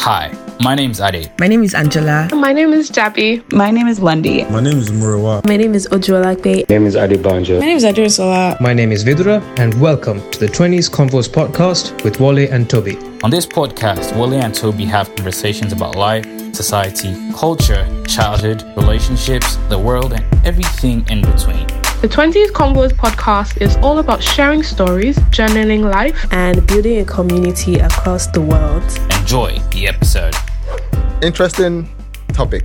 Hi, my name is Ade. My name is Angela. My name is Jabby. My name is Wendy. My name is Murawa. My name is Ojuolagbe. My name is Adebanjo. My name is Adirasola. My name is Vidura, and welcome to the 20s Convos podcast with Wale and Toby. On this podcast, Wale and Toby have conversations about life, society, culture, childhood, relationships, the world, and everything in between. The 20s Convos podcast is all about sharing stories, journaling life, and building a community across the world. Enjoy the episode. Interesting topic,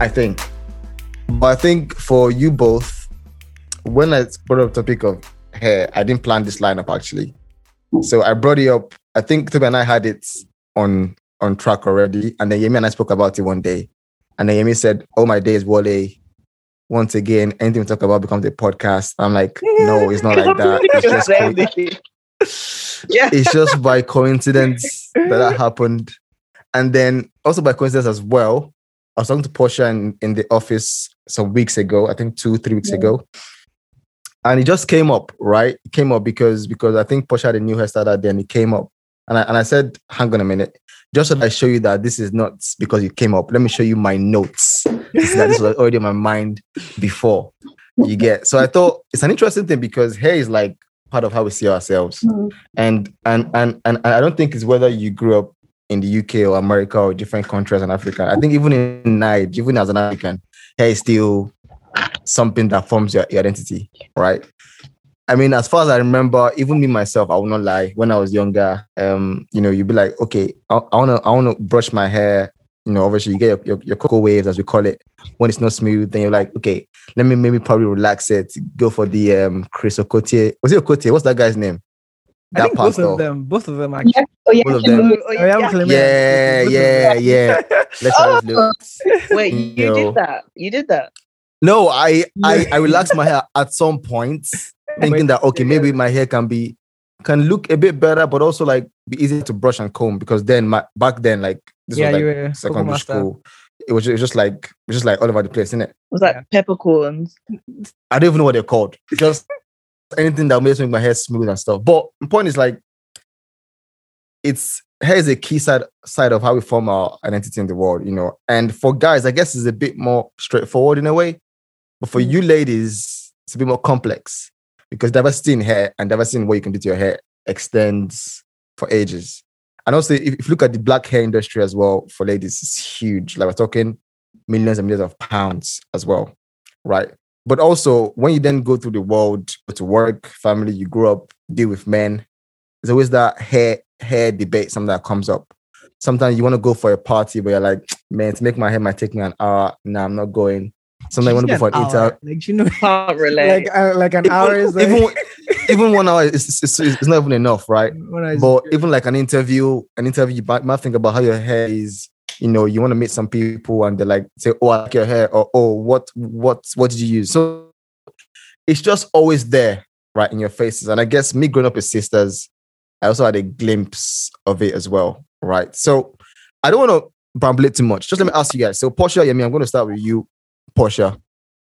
I think. But I think for you both, when I brought up the topic of hair, I didn't plan this lineup actually. So I brought it up. I think Toby and I had it on on track already. And then Yemi and I spoke about it one day. And then Yemi said, Oh my days, Wale, once again, anything we talk about becomes a podcast. I'm like, no, it's not like that. It's just, yeah. it's just by coincidence that that happened. And then also by coincidence as well, I was talking to Portia in, in the office some weeks ago, I think two, three weeks yeah. ago. And it just came up, right? It came up because because I think Portia had a new hairstyle that and it came up. And I, and I said, hang on a minute just so that I show you that this is not because it came up. Let me show you my notes. this, this was already in my mind before you get. So I thought it's an interesting thing because hair is like part of how we see ourselves, mm-hmm. and and and and I don't think it's whether you grew up in the UK or America or different countries in Africa. I think even in Nigeria, even as an African, hair is still something that forms your, your identity, right? I mean, as far as I remember, even me myself, I will not lie. When I was younger, um, you know, you'd be like, okay, I, I wanna, I wanna brush my hair. You know, obviously, you get your, your, your cocoa waves, as we call it. When it's not smooth, then you're like, okay, let me maybe probably relax it. Go for the um Chris Okotie. Was it Okotie? What's that guy's name? That I think both of them, both of them actually. Yeah. Oh, yeah. Both of them. Oh, yeah, yeah, yeah, yeah. Let's oh, look. Wait, you, you did that? You did that? No, I, I, I relaxed my hair at some point thinking that okay, maybe my hair can be can look a bit better, but also like be easy to brush and comb because then my back then like this yeah, was like secondary school. It was, it was just like it was just like all over the place, isn't it? Was that yeah. peppercorns? I don't even know what they're called. Just anything that makes make my hair smooth and stuff. But the point is like it's hair is a key side side of how we form our identity in the world, you know. And for guys, I guess it's a bit more straightforward in a way. But for mm. you ladies, it's a bit more complex because diversity in hair and diversity in what you can do to your hair extends for ages. And also, if, if you look at the black hair industry as well for ladies, it's huge. Like we're talking millions and millions of pounds as well, right? But also, when you then go through the world, to work, family, you grow up, deal with men, there's always that hair hair debate, something that comes up. Sometimes you want to go for a party, but you're like, man, to make my hair might take me an hour. Nah, I'm not going. Sometimes I want to go for an hour. Like you know, can't relate. Like uh, like an even, hour is like... even even one hour is it's, it's, not even enough, right? But even like an interview, an interview, you might, might think about how your hair is. You know, you want to meet some people and they're like, say, "Oh, I like your hair," or "Oh, what what what did you use?" So it's just always there, right, in your faces. And I guess me growing up with sisters, I also had a glimpse of it as well, right? So I don't want to bramble it too much. Just let me ask you guys. So Portia, I mean, I'm going to start with you. Portia,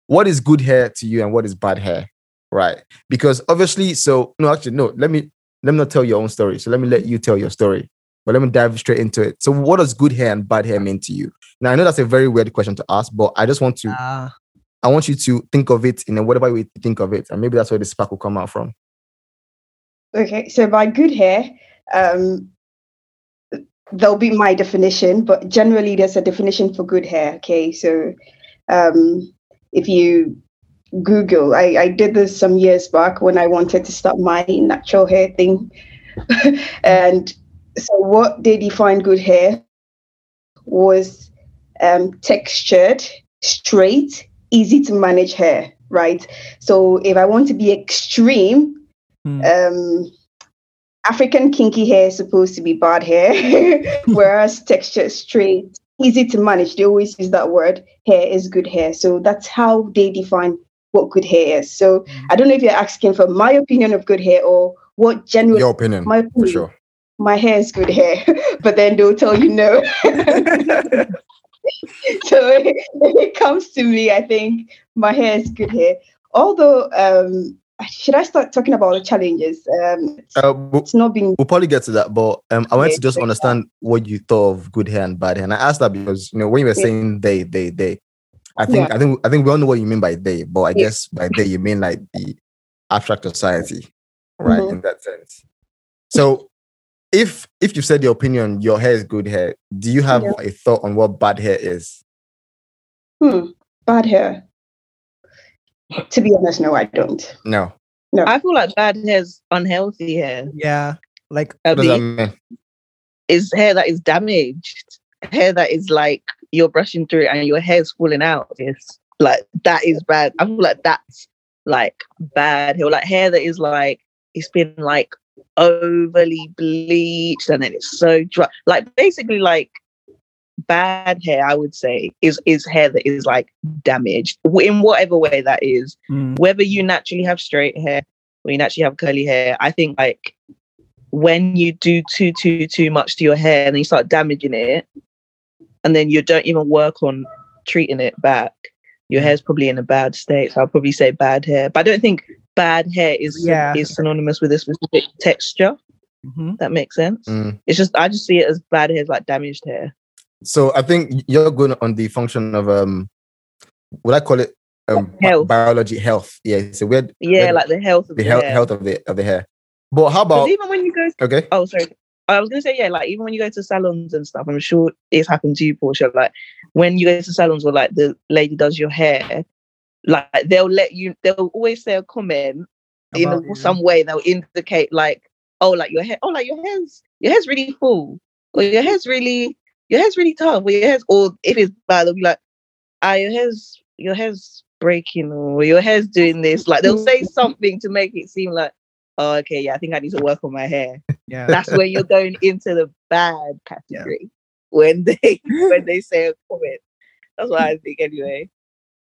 what is good hair to you and what is bad hair? Right. Because obviously, so no, actually, no, let me let me not tell your own story. So let me let you tell your story. But let me dive straight into it. So what does good hair and bad hair mean to you? Now I know that's a very weird question to ask, but I just want to uh, I want you to think of it in a whatever way you think of it. And maybe that's where the spark will come out from. Okay, so by good hair, um, there'll be my definition, but generally there's a definition for good hair. Okay, so um, if you Google, I, I did this some years back when I wanted to start my natural hair thing. and so, what they define good hair was um, textured, straight, easy to manage hair, right? So, if I want to be extreme, mm. um, African kinky hair is supposed to be bad hair, whereas textured, straight, easy to manage. They always use that word. Hair is good hair. So that's how they define what good hair is. So I don't know if you're asking for my opinion of good hair or what general your opinion. My opinion. For sure. My hair is good hair, but then they'll tell you no. so when it comes to me, I think my hair is good hair. Although um, should I start talking about the challenges? Um, it's, Uh, we'll, it's not been we'll probably get to that, but um, I wanted Yeah, to just understand what you thought of good hair and bad hair, and I asked that because you know when you were saying they, they, they, I think, Yeah. I think, I think we all know what you mean by they, but I Yeah. guess by they you mean like the abstract society, right? Mhm. In that sense. So, if if you said your opinion, your hair is good hair. Do you have Yeah. a thought on what bad hair is? hmm, bad hair. To be honest, no, I don't. No. No. I feel like bad hair's unhealthy hair. Yeah. Like A What does that mean? Is hair that is damaged. Hair that is like you're brushing through it and your hair's falling out. It's like that is bad. I feel like that's like bad hair. Like hair that is like it's been like overly bleached and then it's so dry. Like basically like bad hair, I would say, is is hair that is like damaged in whatever way that is. mm, Whether you naturally have straight hair or you naturally have curly hair, I think like when you do too too too much to your hair and you start damaging it, and then you don't even work on treating it back, your hair's probably in a bad state. So I'll probably say bad hair, but I don't think bad hair is Yeah. is synonymous with a specific texture. mhm. That makes sense. Mm. It's just I just see it as bad hair, as like damaged hair. So I think you're going on the function of um, what I call it um Health. biology health. Yeah, it's a weird Yeah, weird- like the health of the the, health hair. health of the of the hair. But how about even when you go okay? Oh, sorry. I was gonna say, yeah, like even when you go to salons and stuff, I'm sure it's happened to you, Portia. Like when you go to salons or like the lady does your hair, like they'll let you, they'll always say a comment in About you. some way They'll indicate like, oh, like your hair, oh, like your hair's your hair's really full, or your hair's really your hair's really tough, or your hair's, or if it's bad, they'll be like, ah, your hair's your hair's breaking, or your hair's doing this. Like they'll say something to make it seem like, oh, okay, yeah, I think I need to work on my hair Yeah. that's when you're going into the bad category when they when they say a comment. That's what I think anyway.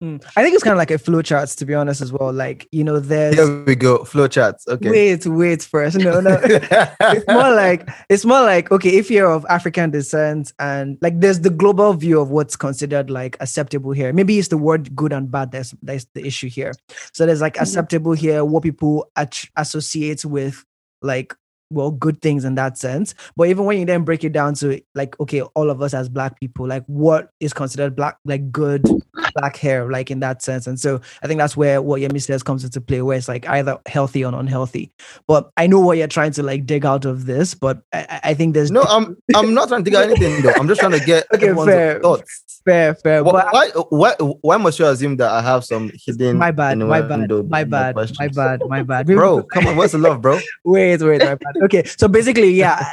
Mm. I think it's kind of like a flow charts, to be honest, as well. Like, you know, there's Here we go. Flow charts. Okay. wait, wait first. No, no. it's more like it's more like okay if you're of african descent and like there's the global view of what's considered like acceptable here maybe it's the word good and bad that's that's the issue here so there's like acceptable here what people at- associate with like well good things in that sense but even when you then break it down to like okay all of us as black people like what is considered black like good black hair like in that sense and so i think that's where what yemi says comes into play where it's like either healthy or unhealthy but I know what you're trying to like dig out of this, but I, I- think there's no, I'm I'm not trying to get anything though. I'm just trying to get Okay, fair. thoughts. fair, fair. Why, why why why must you assume that I have some hidden? my bad, my bad, my bad, my bad, my bad. Bro, come on, what's the love, bro? wait, wait, my bad. Okay, so basically, yeah.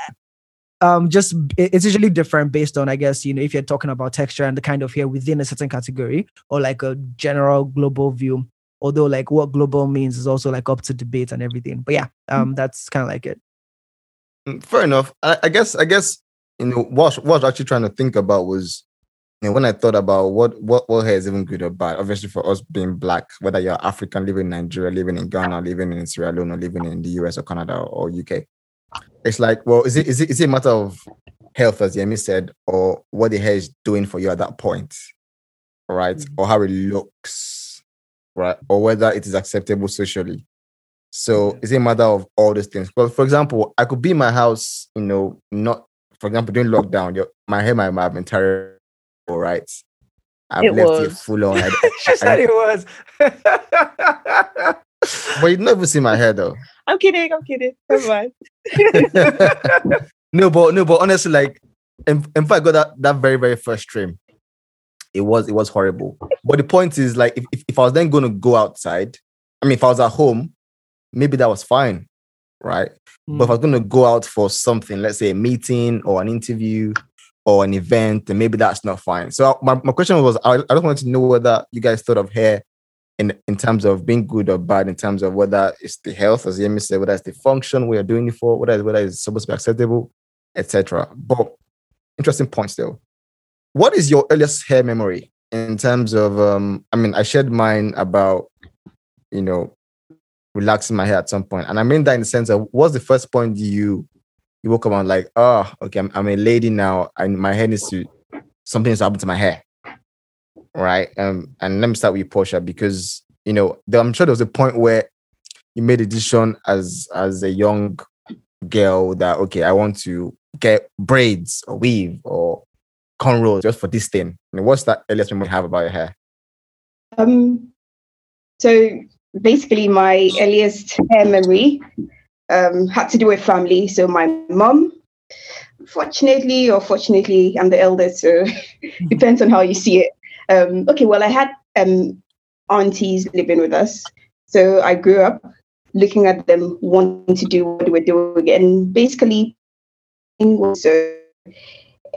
Um, just it's usually different based on, I guess, you know, if you're talking about texture and the kind of hair within a certain category or like a general global view. Although, like, what global means is also like up to debate and everything. But yeah, um, that's kind of like it. Mm, Fair enough. I, I guess I guess you know what what I was actually trying to think about was you know, when I thought about what what what hair is even good or bad. Obviously, for us being black, whether you're African living in Nigeria, living in Ghana, living in Sierra Leone, or living in the US or Canada or UK, it's like, well, is it is it is it a matter of health, as Yemi said, or what the hair is doing for you at that point, right? Mm. Or how it looks, right? Or whether it is acceptable socially. So it's a matter of all these things. Well, for example, I could be in my house, you know, not for example during lockdown, your, my hair might have been terrible, right? I've It left it was. full on. I, she said it was. but you never see my hair though. I'm kidding, I'm kidding. Never mind. no, but no, but honestly, like, in, in fact, I got that that very very first stream. It was it was horrible. But the point is, like, if, if, if I was then going to go outside, I mean, if I was at home, maybe that was fine, right? But if I was going to go out for something, let's say a meeting or an interview or an event, then maybe that's not fine. So my, my question was, I, I just wanted to know whether you guys thought of hair in in terms of being good or bad, in terms of whether it's the health, as Yemi said, whether it's the function we are doing it for, whether whether it's supposed to be acceptable, etc. But interesting point still. What is your earliest hair memory in terms of? Um, I mean, I shared mine about you know relaxing my hair at some point, and I mean that in the sense of what's the first point you you woke up and like, oh, okay, I'm, I'm a lady now, and my hair needs to something has happened to my hair right? Um, and let me start with Portia, because you know, I'm sure there was a point where you made a decision as as a young girl that okay, I want to get braids or weave or cornrows just for this thing? What's that earliest memory you have about your hair? Um, so basically, my earliest hair memory um, had to do with family. So my mom, fortunately or fortunately, I'm the eldest, so it depends on how you see it. Um, okay, well, I had um, aunties living with us, so I grew up looking at them wanting to do what they were doing, and basically, so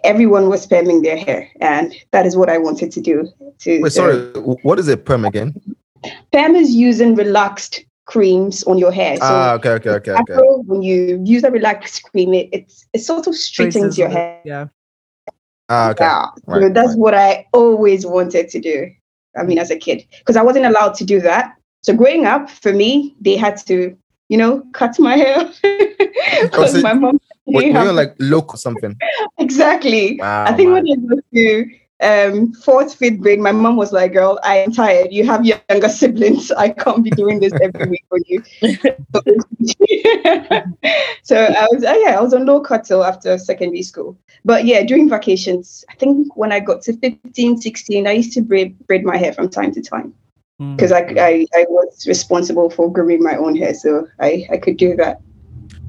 everyone was perming their hair, and that is what I wanted to do. To Wait, sorry, what is a perm again? Perm is using relaxed creams on your hair. So ah, okay, okay, okay, okay. when you use a relaxed cream, it, it's it sort of straightens your hair. Yeah. Ah, okay. Yeah, Right, so that's right. what I always wanted to do. I mean, as a kid, because I wasn't allowed to do that. So growing up, for me, they had to, you know, cut my hair because so my mom. Were, didn't were you have- like local something? exactly. Wow, I think man. when I got to um, fourth, fifth grade, my mom was like, "Girl, I am tired. You have younger siblings. I can't be doing this every week for you." so I was, uh, yeah, I was on low cut till after secondary school. But yeah, during vacations, I think when I got to 15, 16, I used to braid, braid my hair from time to time Mm. because I, I, I was responsible for grooming my own hair, so I, I could do that.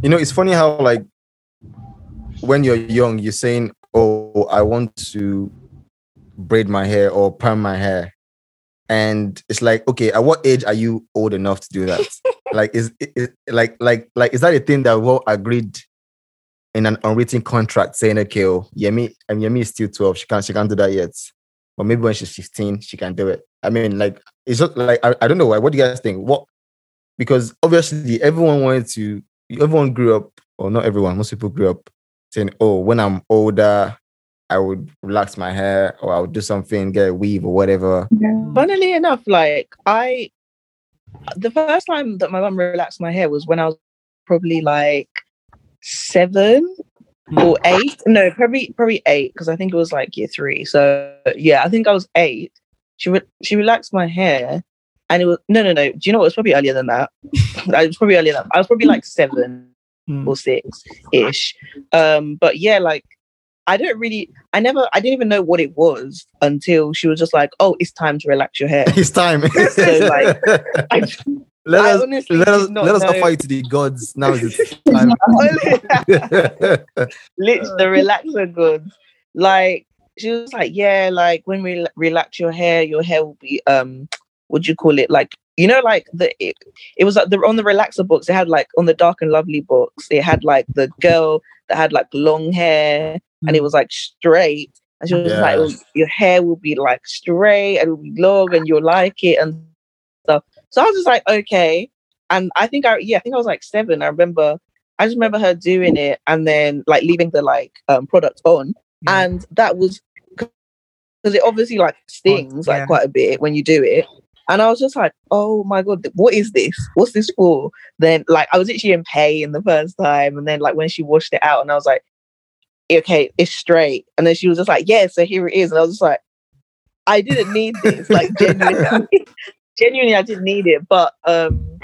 You know, it's funny how like when you're young, you're saying, "Oh, I want to braid my hair or perm my hair," and it's like, okay, at what age are you old enough to do that? like, is it like like like is that a thing that we all agreed in an unwritten contract saying, okay, oh, Yemi, and Yemi is still twelve, she can't she can't do that yet, or maybe when she's fifteen, she can do it. I mean, like, it's just like I, I don't know why. What do you guys think? What because obviously everyone wanted to everyone grew up or not everyone most people grew up saying oh when i'm older i would relax my hair or i would do something get a weave or whatever Funnily enough, like I, the first time that my mum relaxed my hair was when I was probably like seven or eight. No, probably probably eight because I think it was like year three. So yeah, I think I was eight. She re- she relaxed my hair, and it was no no no. Do you know what? It was probably earlier than that. I was probably earlier than I was probably like seven Mm. or six ish. Um, but yeah, like I don't really, I never, I didn't even know what it was until she was just like, "Oh, it's time to relax your hair." it's time So, like, I, let I us honestly let us let us offer to the gods now is the time the relaxer goods. Like she was like, yeah, like when we relax your hair, your hair will be um, what do you call it? Like you know, like the it, it was like the on the relaxer books. It had like on the Dark and Lovely books. It had like the girl that had like long hair and it was like straight. And she was like, Yeah. "Oh, your hair will be like straight and it will be long and you'll like it and stuff. So I was just like, okay. And I think I yeah, I think I was like seven. I remember I just remember her doing it and then like leaving the like um product on. Yeah. And that was because it obviously like stings yeah. like quite a bit when you do it. And I was just like, oh my god, what is this? What's this for? Then like I was actually in pain the first time, and then like when she washed it out, and I was like, okay, it's straight. And then she was just like, yeah, so here it is. And I was just like, I didn't need this. Like genuinely, genuinely, I didn't need it. But um,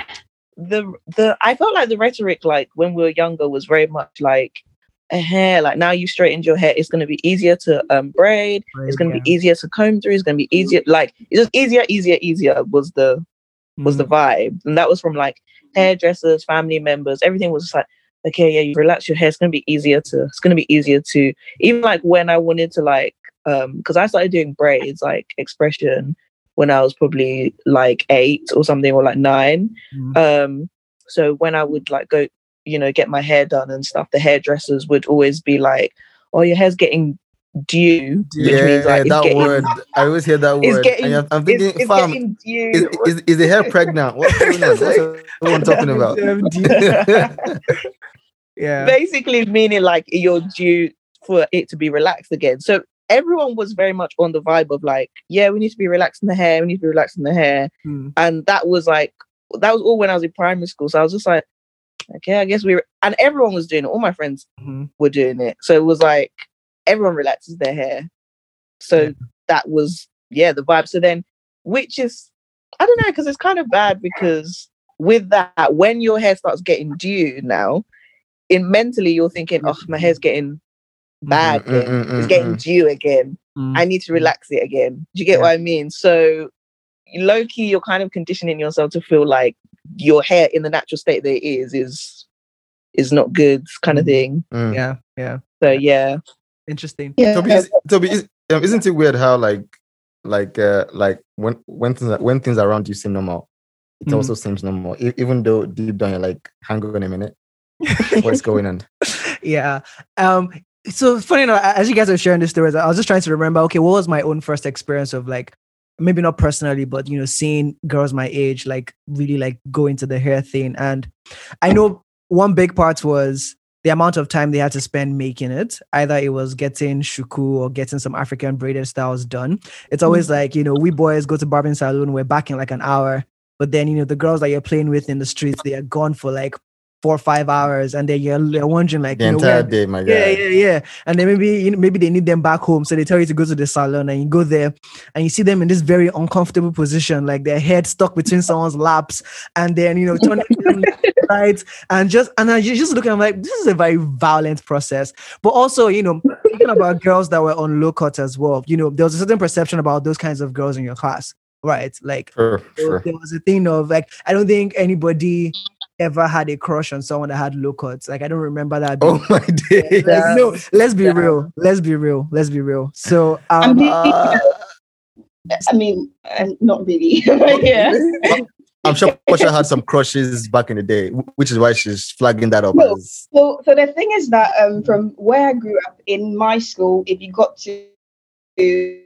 the the I felt like the rhetoric, like when we were younger, was very much like a hair. Like now you straightened your hair, it's going to be easier to um braid. It's going to be easier to comb through. It's going to be easier. Like it's just easier, easier, easier was the was the vibe, and that was from like hairdressers, family members. Everything was just like, okay, yeah, you relax your hair. It's going to be easier to. It's going to be easier to. Even like when I wanted to like, um, because I started doing braids, like expression, when I was probably like eight or something, or like nine. Mm. Um, so when I would like go, you know, get my hair done and stuff, the hairdressers would always be like, "Oh, your hair's getting due," which yeah, means like it's that getting, word. I always hear that word. getting, and I'm, I'm it's, thinking, it's fam, getting due. is, is, is the hair pregnant? What's going on? What's everyone talking about? yeah. basically meaning like you're due for it to be relaxed again. So everyone was very much on the vibe of like, yeah, we need to be relaxing the hair, we need to be relaxing the hair. Mm. And that was like that was all when I was in primary school. So I was just like, okay, I guess we were and everyone was doing it. All my friends Mhm. were doing it. So it was like everyone relaxes their hair. So Yeah. that was yeah, the vibe. So then which is I don't know, because it's kind of bad because with that, when your hair starts getting due now, in mentally you're thinking, oh, my hair's getting bad. Mm, mm, again. mm, it's mm, getting mm. due again. Mm. I need to relax it again. Do you get Yeah. what I mean? So low key, you're kind of conditioning yourself to feel like your hair in the natural state that it is is is not good, kind of Mm. thing. Mm. yeah, yeah. So yeah, Interesting. yeah. Toby, is, Toby, is, um, isn't it weird how like like uh like when when things are- when things around you seem normal, it Mhm. also seems normal, e- even though deep down you're like, hang on a minute, what's going on? yeah. Um. So funny enough, as you guys are sharing this stories, I was just trying to remember. Okay, what was my own first experience of like, maybe not personally, but you know, seeing girls my age like really like go into the hair thing, and I know one big part was the amount of time they had to spend making it. Either it was getting shuku or getting some African braided styles done. It's always like you know, we boys go to barbing salon, we're back in like an hour, but then you know, the girls that you're playing with in the streets, they are gone for like four or five hours, and then you're, you're wondering like, The you know, entire where, day, my guy. yeah, yeah, yeah. And then maybe you know, maybe they need them back home, so they tell you to go to the salon, and you go there, and you see them in this very uncomfortable position, like their head stuck between someone's laps, and then you know turn them right, and just and I just looking, I'm like, this is a very violent process. But also, you know, thinking about girls that were on low cut as well, you know, there was a certain perception about those kinds of girls in your class, right? Like Sure, there, sure. there was a thing of like, I don't think anybody ever had a crush on someone that had low cuts. Like I don't remember that. being Oh my day. like, no, let's be Yeah. real. Let's be real. Let's be real. So, I um, mean, Uh, I mean, not really. yeah. I'm sure Portia had some crushes back in the day, which is why she's flagging that up No. as So, so the thing is that um, from where I grew up in my school, if you got to, to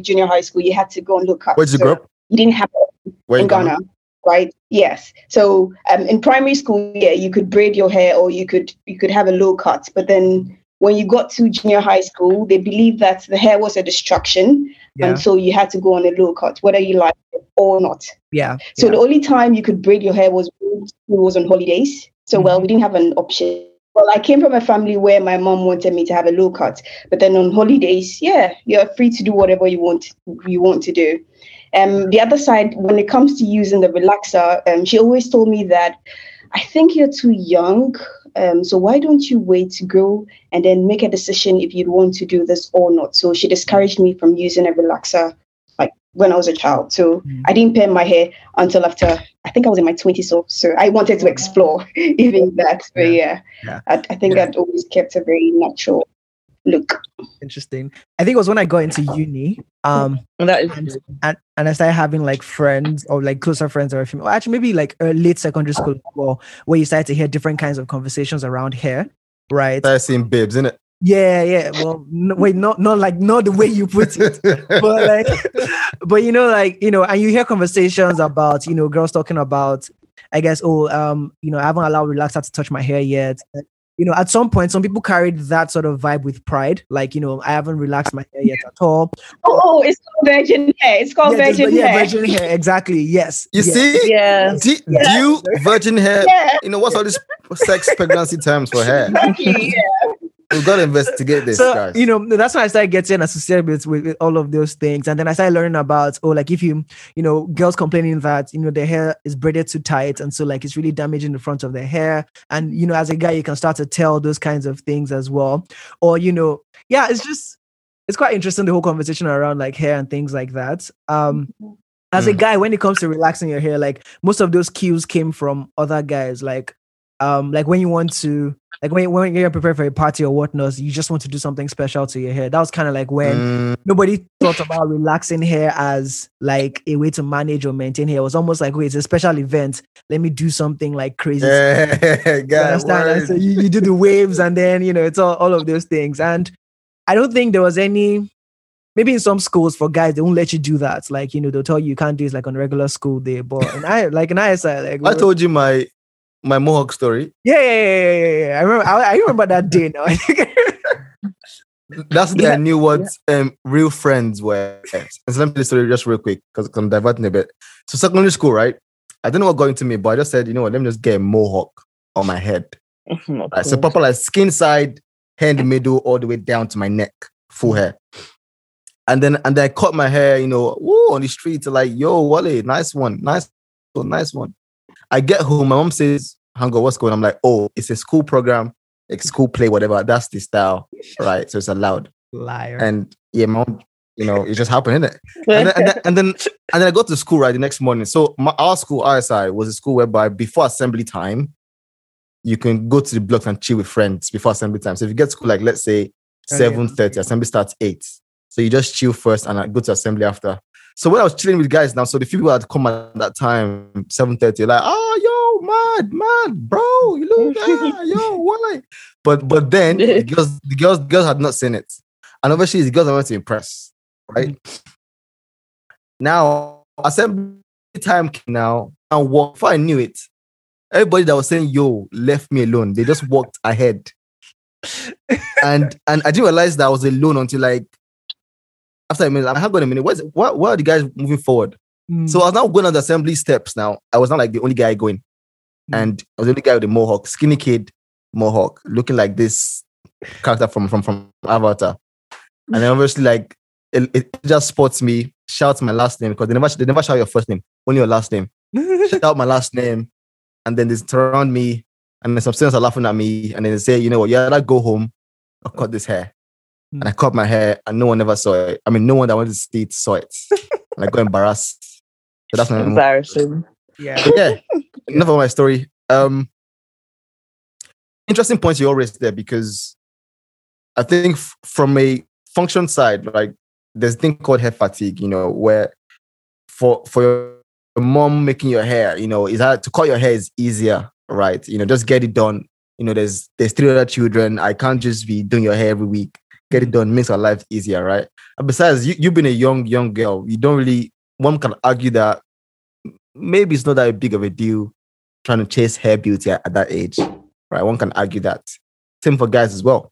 junior high school, you had to go and look up. where'd you So grow up? You didn't have Where in Ghana, right? Yes. So um, in primary school, yeah, you could braid your hair or you could you could have a low cut. But then when you got to junior high school, they believed that the hair was a distraction, yeah, and so you had to go on a low cut, whether you like it or not. yeah, So yeah. the only time you could braid your hair was was on holidays. So well, we didn't have an option. Well, I came from a family where my mom wanted me to have a low cut, but then on holidays, yeah, you're free to do whatever you want you want to do. Um, the other side, when it comes to using the relaxer, um, she always told me that I think you're too young. Um, so why don't you wait to grow and then make a decision if you'd want to do this or not? So she discouraged me from using a relaxer like when I was a child. So Mm. I didn't perm my hair until after I think I was in my 20s. So, so I wanted to explore even that. But yeah, Yeah. I, I think Yeah. I'd always kept a very natural look. interesting. I think it was when I got into uni, um, And that is and, and and I started having like friends or like closer friends or female. Actually, maybe like uh, late secondary school as well, where you started to hear different kinds of conversations around hair, right? Started seeing babes, it? Yeah, yeah. Well, no, wait, not not like not the way you put it. but like but you know like you know and you hear conversations about you know girls talking about i guess oh um you know i haven't allowed relaxer to touch my hair yet you know at some point some people carried that sort of vibe with pride like you know i haven't relaxed my hair yet at all Oh, oh it's called virgin hair. It's called yeah, just- virgin yeah, hair. virgin hair exactly yes You yes. see? yeah. Do, do you virgin hair? Yeah, You know what's all these sex pregnancy terms for hair? exactly. Yeah. We've got to investigate this, so guys. you know that's when I started getting associated with, with, with all of those things, and then I started learning about oh, like if you you know girls complaining that you know their hair is braided too tight, and so like it's really damaging the front of their hair, and you know as a guy you can start to tell those kinds of things as well, or you know yeah, it's just it's quite interesting the whole conversation around like hair and things like that. Um, as a Mm. guy, when it comes to relaxing your hair, like most of those cues came from other guys, like um like when you want to like when, when you're preparing for a party or whatnot you just want to do something special to your hair. That was kind of like when Mm, nobody thought about relaxing hair as like a way to manage or maintain hair. It was almost like wait it's a special event. Let me do something like crazy yeah, you understand? So you, you do the waves and then you know it's all, all of those things. And i don't think there was any maybe in some schools for guys they won't let you do that. Like you know they'll tell you you can't do it like on a regular school day. But in i like in ISI like I told you my my mohawk story. yeah yeah yeah yeah, yeah, yeah. i remember I, I remember that day now That's the day I knew what um, real friends were. And so let me tell the story just real quick because I'm diverting a bit. So secondary school, right? I don't know what got into me, but I just said, you know what, let me just get a mohawk on my head. Right, so proper like skin side, hair in the middle, all the way down to my neck, full hair. And then and then I cut my hair, you know, woo, on the street, like, yo, Wale, nice one, nice one, nice one. I get home, my mom says, Hango, what's going on? I'm like, oh, it's a school program, like school play, whatever. That's the style, right? So it's allowed. Liar. And yeah, my mom, you know, it just happened, innit? And then, and then, and then, and then I go to school, right, the next morning. So my, our school, RSI, was a school whereby before assembly time, you can go to the blocks and chill with friends before assembly time. So if you get to school, like let's say Oh, yeah. 7.30, assembly starts 8. So you just chill first and I go to assembly after. So when I was chilling with guys now, so the few people that had come at that time, 7.30, like, oh, yo, mad, mad, bro, you look, ah, yo, why? But but then the girls, the girls, the girls had not seen it. And obviously the girls I want to impress, right? Now, assembly time came now, and what before I knew it, everybody that was saying yo left me alone. They just walked ahead. and and I didn't realize that I was alone until like after a minute. Like, hang on a minute. What's what what are the guys moving forward? Mm. So I was now going on the assembly steps now. I was not like the only guy going. Mm. And I was the only guy with the mohawk, skinny kid, mohawk, looking like this character from from from Avatar. And then obviously like it, it just spots me, shouts my last name because they never they never shout your first name, only your last name. Shout out my last name, and then they surround me, and then some students are laughing at me, and then they say, you know what, yeah, I go home, I'll cut this hair. Mm. And I cut my hair, and no one ever saw it. I mean, no one that wanted to see it saw it. and I got embarrassed. So that's my Embarrassing. yeah. but yeah, enough of my story. Um, interesting point you all raised there because I think f- from a function side, like there's a thing called hair fatigue, you know, where for for your mom making your hair, you know, is that to cut your hair is easier, right? You know, just get it done. You know, there's there's three other children. I can't just be doing your hair every week. Get it done makes our life easier, right? And besides, you you've been a young young girl. You don't really. One can argue that maybe it's not that big of a deal trying to chase hair beauty at, at that age, right? One can argue that. Same for guys as well.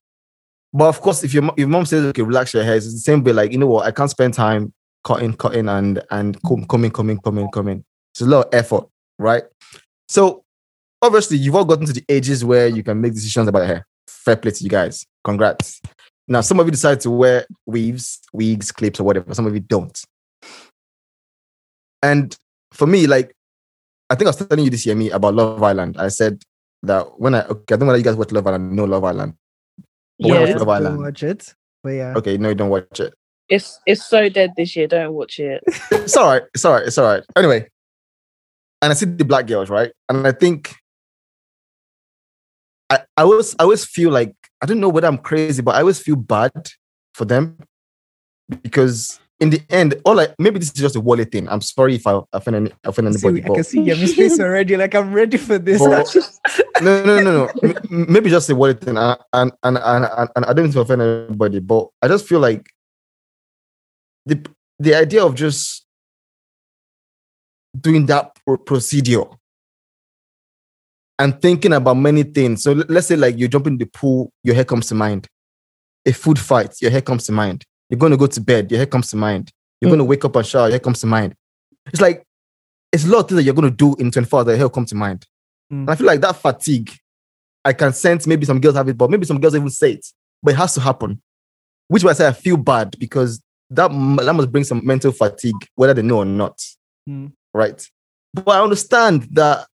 But of course, if your if mom says, "Okay, relax your hair," it's the same way. Like you know what, I can't spend time cutting, cutting, and and comb, combing, combing, combing, combing. It's a lot of effort, right? So obviously, you've all gotten to the ages where you can make decisions about your hair. Fair play to you guys. Congrats. Now, some of you decide to wear weaves, wigs, clips, or whatever. Some of you don't. And for me, like, I think I was telling you this, Yemi, about Love Island. I said that when I, okay, I don't know whether you guys watch Love Island, no Love Island. But when I watch Yeah. Love Don't Island. watch it. But yeah. Okay, no, you don't watch it. It's it's so dead this year. Don't watch it. It's all right. It's all right. It's all right. Anyway, and I see the black girls, right? And I think I, I always I always feel like I don't know whether I'm crazy, but I always feel bad for them because in the end, all I maybe this is just a Wale thing. I'm sorry if I offend any, offend See, anybody. I can but- see Yemi's face already. Like I'm ready for this. but- no, no, no, no. M- m- Maybe just a Wale thing, and and, and and and and I don't mean to offend anybody, but I just feel like the the idea of just doing that pro- procedure and thinking about many things. So let- let's say like you jump in the pool, your hair comes to mind. A food fight, your hair comes to mind. You're going to go to bed, your hair comes to mind. You're going to wake up and shower, your hair comes to mind. It's like it's a lot of things that you're going to do in 24 hours that your hair come to mind. Mm. And I feel like that fatigue, I can sense maybe some girls have it, but maybe some girls even say it, but it has to happen. Which is why I say I feel bad because that, that must bring some mental fatigue, whether they know or not. Mm. Right. But I understand that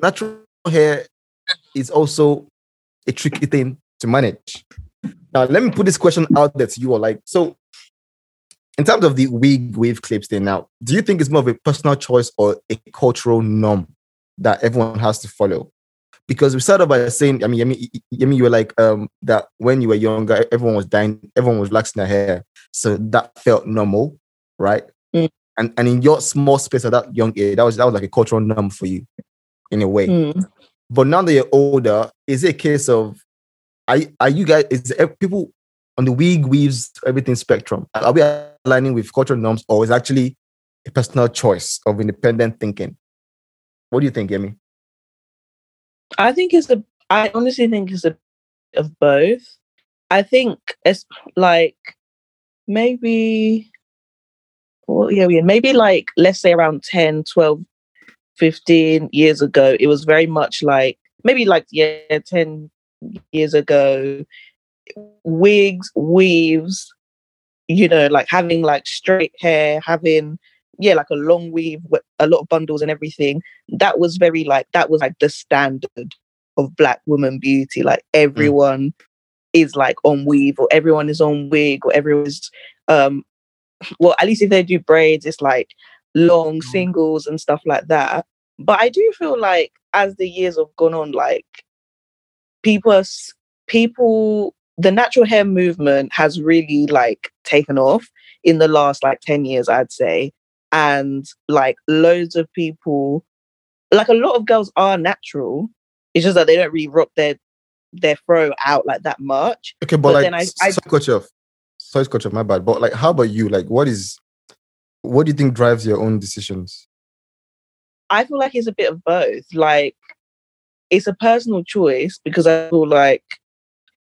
natural hair is also a tricky thing to manage. Now, let me put this question out there to you all. Like, so in terms of the wig wave clips thing now, do you think it's more of a personal choice or a cultural norm that everyone has to follow? Because we started by saying, I mean, I mean, I mean, you were like um that when you were younger, everyone was dying, everyone was relaxing their hair, so that felt normal, right? Mm. And and in your small space at that young age, that was that was like a cultural norm for you, in a way. Mm. But now that you're older, is it a case of are, are you guys is people on the wig weaves everything spectrum? Are we aligning with cultural norms or is actually a personal choice of independent thinking? What do you think, Yemi? I think it's a. I honestly think it's a of both. I think it's like maybe. Well, yeah, yeah, maybe like let's say around 10, 12, 15 years ago, it was very much like maybe like yeah, 10 years ago, wigs, weaves, you know, like having like straight hair, having yeah, like a long weave, a lot of bundles and everything. That was very like that was like the standard of black woman beauty. Like everyone is like on weave or everyone is on wig or everyone's um well at least if they do braids it's like long mm. singles and stuff like that. But I do feel like as the years have gone on, like people people the natural hair movement has really like taken off in the last like 10 years i'd say and like loads of people like a lot of girls are natural it's just that they don't really rock their their throw out like that much Okay, but, But like, then I- I- coach off. Sorry, off. My bad. But like, how about you? Like, what is, what do you think drives your own decisions? I feel like it's a bit of both. Like it's a personal choice because I feel like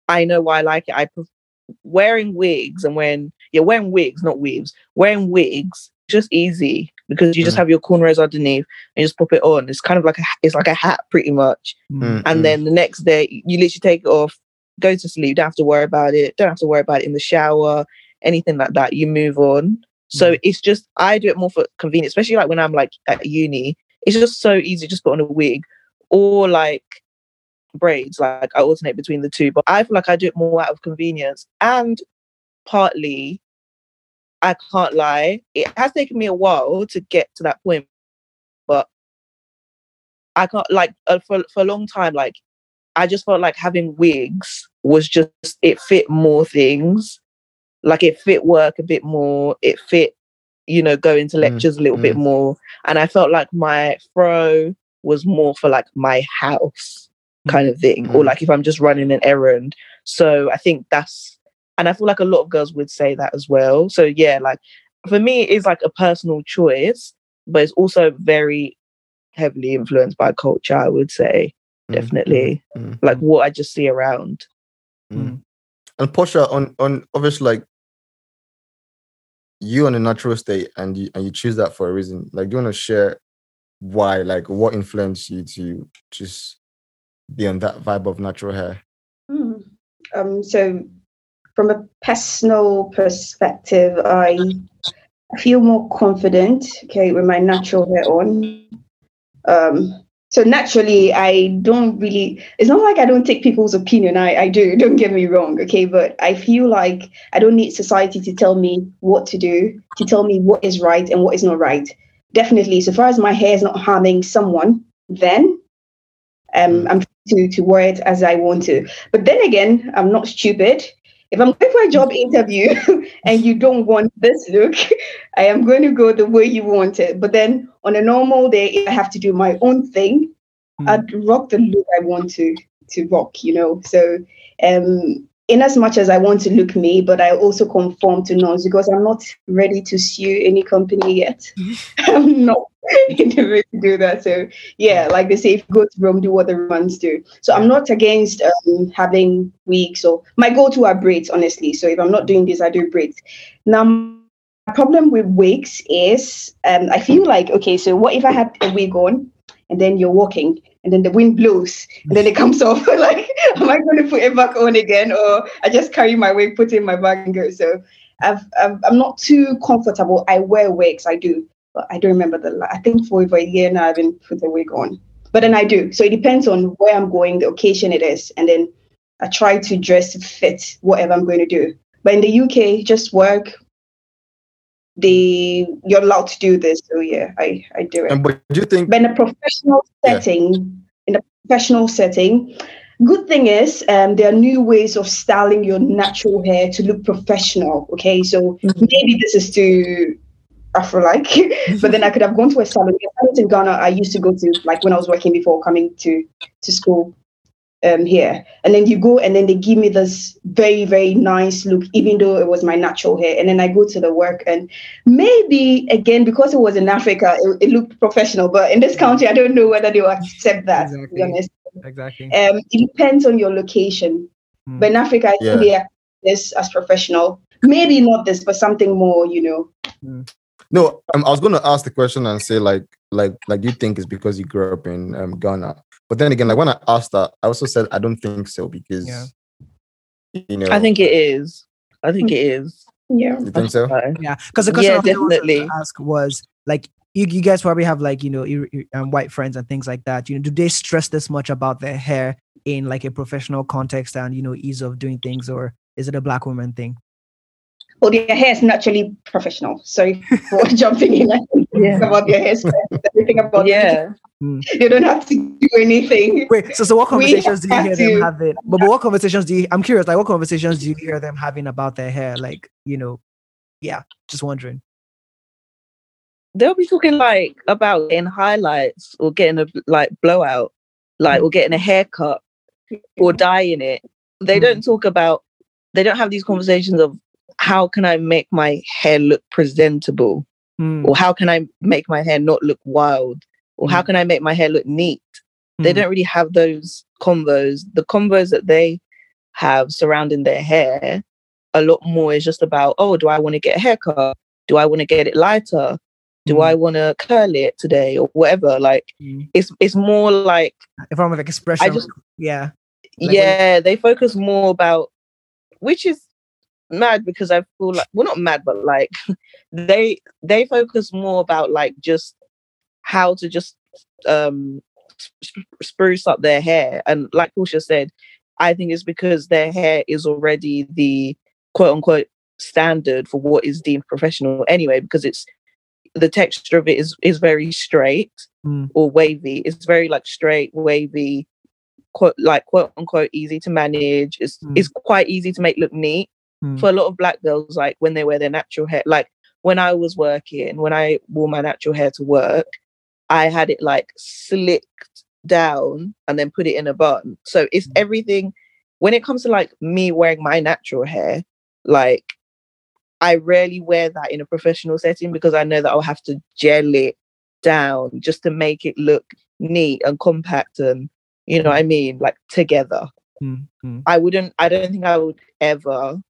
I know why I like it. I pref- wearing wigs and when you're wearing wigs, not weaves, wearing wigs just easy because you just Mm. have your cornrows underneath and you just pop it on. It's kind of like a it's like a hat pretty much. Mm, And mm. then the next day you literally take it off, go to sleep, don't have to worry about it, don't have to worry about it in the shower, anything like that. You move on. So it's just I do it more for convenience, especially like when I'm like at uni. It's just so easy just put on a wig or like braids. Like I alternate between the two. But I feel like I do it more out of convenience. And partly I can't lie, it has taken me a while to get to that point. But I can't like uh, for for a long time, like I just felt like having wigs was just it fit more things. Like it fit work a bit more. It fit, you know, going to lectures a little bit more. And I felt like my fro was more for like my house kind of thing, or Mm. like if I'm just running an errand. So I think that's, and I feel like a lot of girls would say that as well. So yeah, like for me, it's like a personal choice, but it's also very heavily influenced by culture. I would say Mm, definitely, mm, like what I just see around. mm. And Portia, on on obviously like you on a natural state, and you and you choose that for a reason. Like, do you want to share why? Like, what influenced you to just be on that vibe of natural hair? Hmm. Um, so, from a personal perspective, I feel more confident, okay, with my natural hair on. Um, so naturally, I don't really. It's not like I don't take people's opinion. I I do. Don't get me wrong, okay. But I feel like I don't need society to tell me what to do, to tell me what is right and what is not right. Definitely, so far as my hair is not harming someone, then um, I'm free to to wear it as I want to. But then again, I'm not stupid. If I'm going for a job interview and you don't want this look, I am going to go the way you want it. But then on a normal day, if I have to do my own thing, Mm. I'd rock the look I want to to rock, you know. So um in as much as I want to look me, but I also conform to norms because I'm not ready to sue any company yet. I'm not way to do that. So yeah, like they say, if you go to Rome, do what the Romans do. So I'm not against um, having wigs or my go-to are braids, honestly. So if I'm not doing this, I do braids. Now my problem with wigs is um, I feel like okay, so what if I had a wig on and then you're walking and then the wind blows and then it comes off? like, am I going to put it back on again or I just carry my wig, put it in my bag and go? So I've, I'm not too comfortable. I wear wigs, I do, but I don't remember the. I think for over a year now I've been put a wig on, but then I do. So it depends on where I'm going, the occasion it is, and then I try to dress to fit whatever I'm going to do. But in the UK, just work. They you're allowed to do this, so yeah, I I do it. And but do you think? But in a professional Yeah. setting, in a professional setting, good thing is um, there are new ways of styling your natural hair to look professional. Okay, so maybe this is too Afro-like, but then I could have gone to a salon. In Ghana, I used to go to like when I was working before coming to to school um, here, and then you go and then they give me this very very nice look, even though it was my natural hair, and then I go to the work and maybe again because it was in Africa, it, it looked professional, but in this country, I don't know whether they will accept that. To be Exactly. honest, Exactly. um, it depends on your location. Mm. But in Africa, I Yeah. think they accept this as professional. Maybe not this, but something more, you know. No, um, I was going to ask the question and say like, like, like you think it's because you grew up in um, Ghana, but then again, like when I asked that, I also said I don't think so because Yeah. you know. I think it is. I think it is. Yeah. you think so. Yeah, because the question Yeah, I also wanted to ask was like you, you guys probably have like you know you, you- um, white friends and things like that. You know, do they stress this much about their hair in like a professional context and you know ease of doing things, or is it a black woman thing? Well, their hair is naturally professional. Sorry for jumping in. Yeah. about their hair, everything about Yeah. it. Hmm. You don't have to do anything. Wait, so so what conversations do you have hear them having? But, but what conversations do you? I'm curious. Like, what conversations do you hear them having about their hair? Like, you know, yeah, just wondering. They'll be talking like about getting highlights or getting a like blowout, like or getting a haircut or dyeing it. They hmm. don't talk about. They don't have these conversations of how can I make my hair look presentable, Hmm, or how can I make my hair not look wild, or how Mm. can I make my hair look neat. They hmm, don't really have those combos. The combos that they have surrounding their hair, a lot more is just about, oh, do I want to get a haircut? Do I want to get it lighter? Do Mm. I want to curl it today or whatever? Like hmm. it's it's more like If I'm like expression, I just- yeah, Like yeah, they focus more about which is mad because I feel like well not mad but like they they focus more about like just how to just um sp- spruce up their hair and like Portia said I think it's because their hair is already the quote unquote standard for what is deemed professional anyway because it's the texture of it is is very straight Mm. or wavy it's very like straight wavy quote like quote unquote easy to manage it's Mm. it's quite easy to make look neat Mm. for a lot of black girls like when they wear their natural hair like when i was working when i wore my natural hair to work i had it like slicked down and then put it in a bun so it's Mm. everything when it comes to like me wearing my natural hair like i rarely wear that in a professional setting because i know that i'll have to gel it down just to make it look neat and compact and you know what i mean like together Hmm, hmm. I wouldn't. I don't think I would ever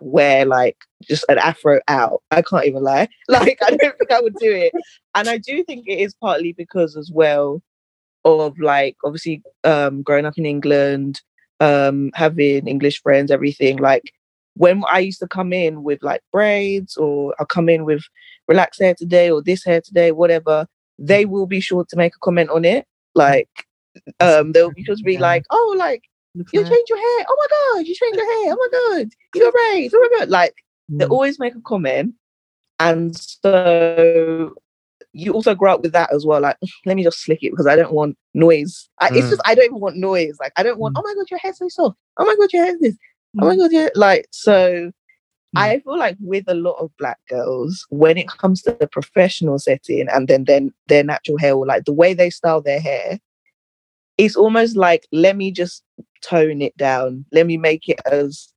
wear like just an afro out. I can't even lie. Like I don't think I would do it. And I do think it is partly because as well of like obviously um growing up in England, um having English friends, everything. Like when I used to come in with like braids or I'll come in with relaxed hair today or this hair today, whatever, they will be sure to make a comment on it. Like um they'll be sure to be like, oh like you nice. changed your hair. Oh my god, you change your hair. Oh my god, you got braids. Oh my god, like they Hmm. always make a comment, and so you also grow up with that as well. Like, let me just slick it because I don't want noise. I, It's Mm. just I don't even want noise. Like, I don't want. Mm. Oh my god, your hair's so soft. Oh my god, your hair's this. Oh my Mm. god, yeah. Like, so Mm. I feel like with a lot of black girls, when it comes to the professional setting and then then their natural hair or like the way they style their hair, it's almost like let me just tone it down. Let me make it as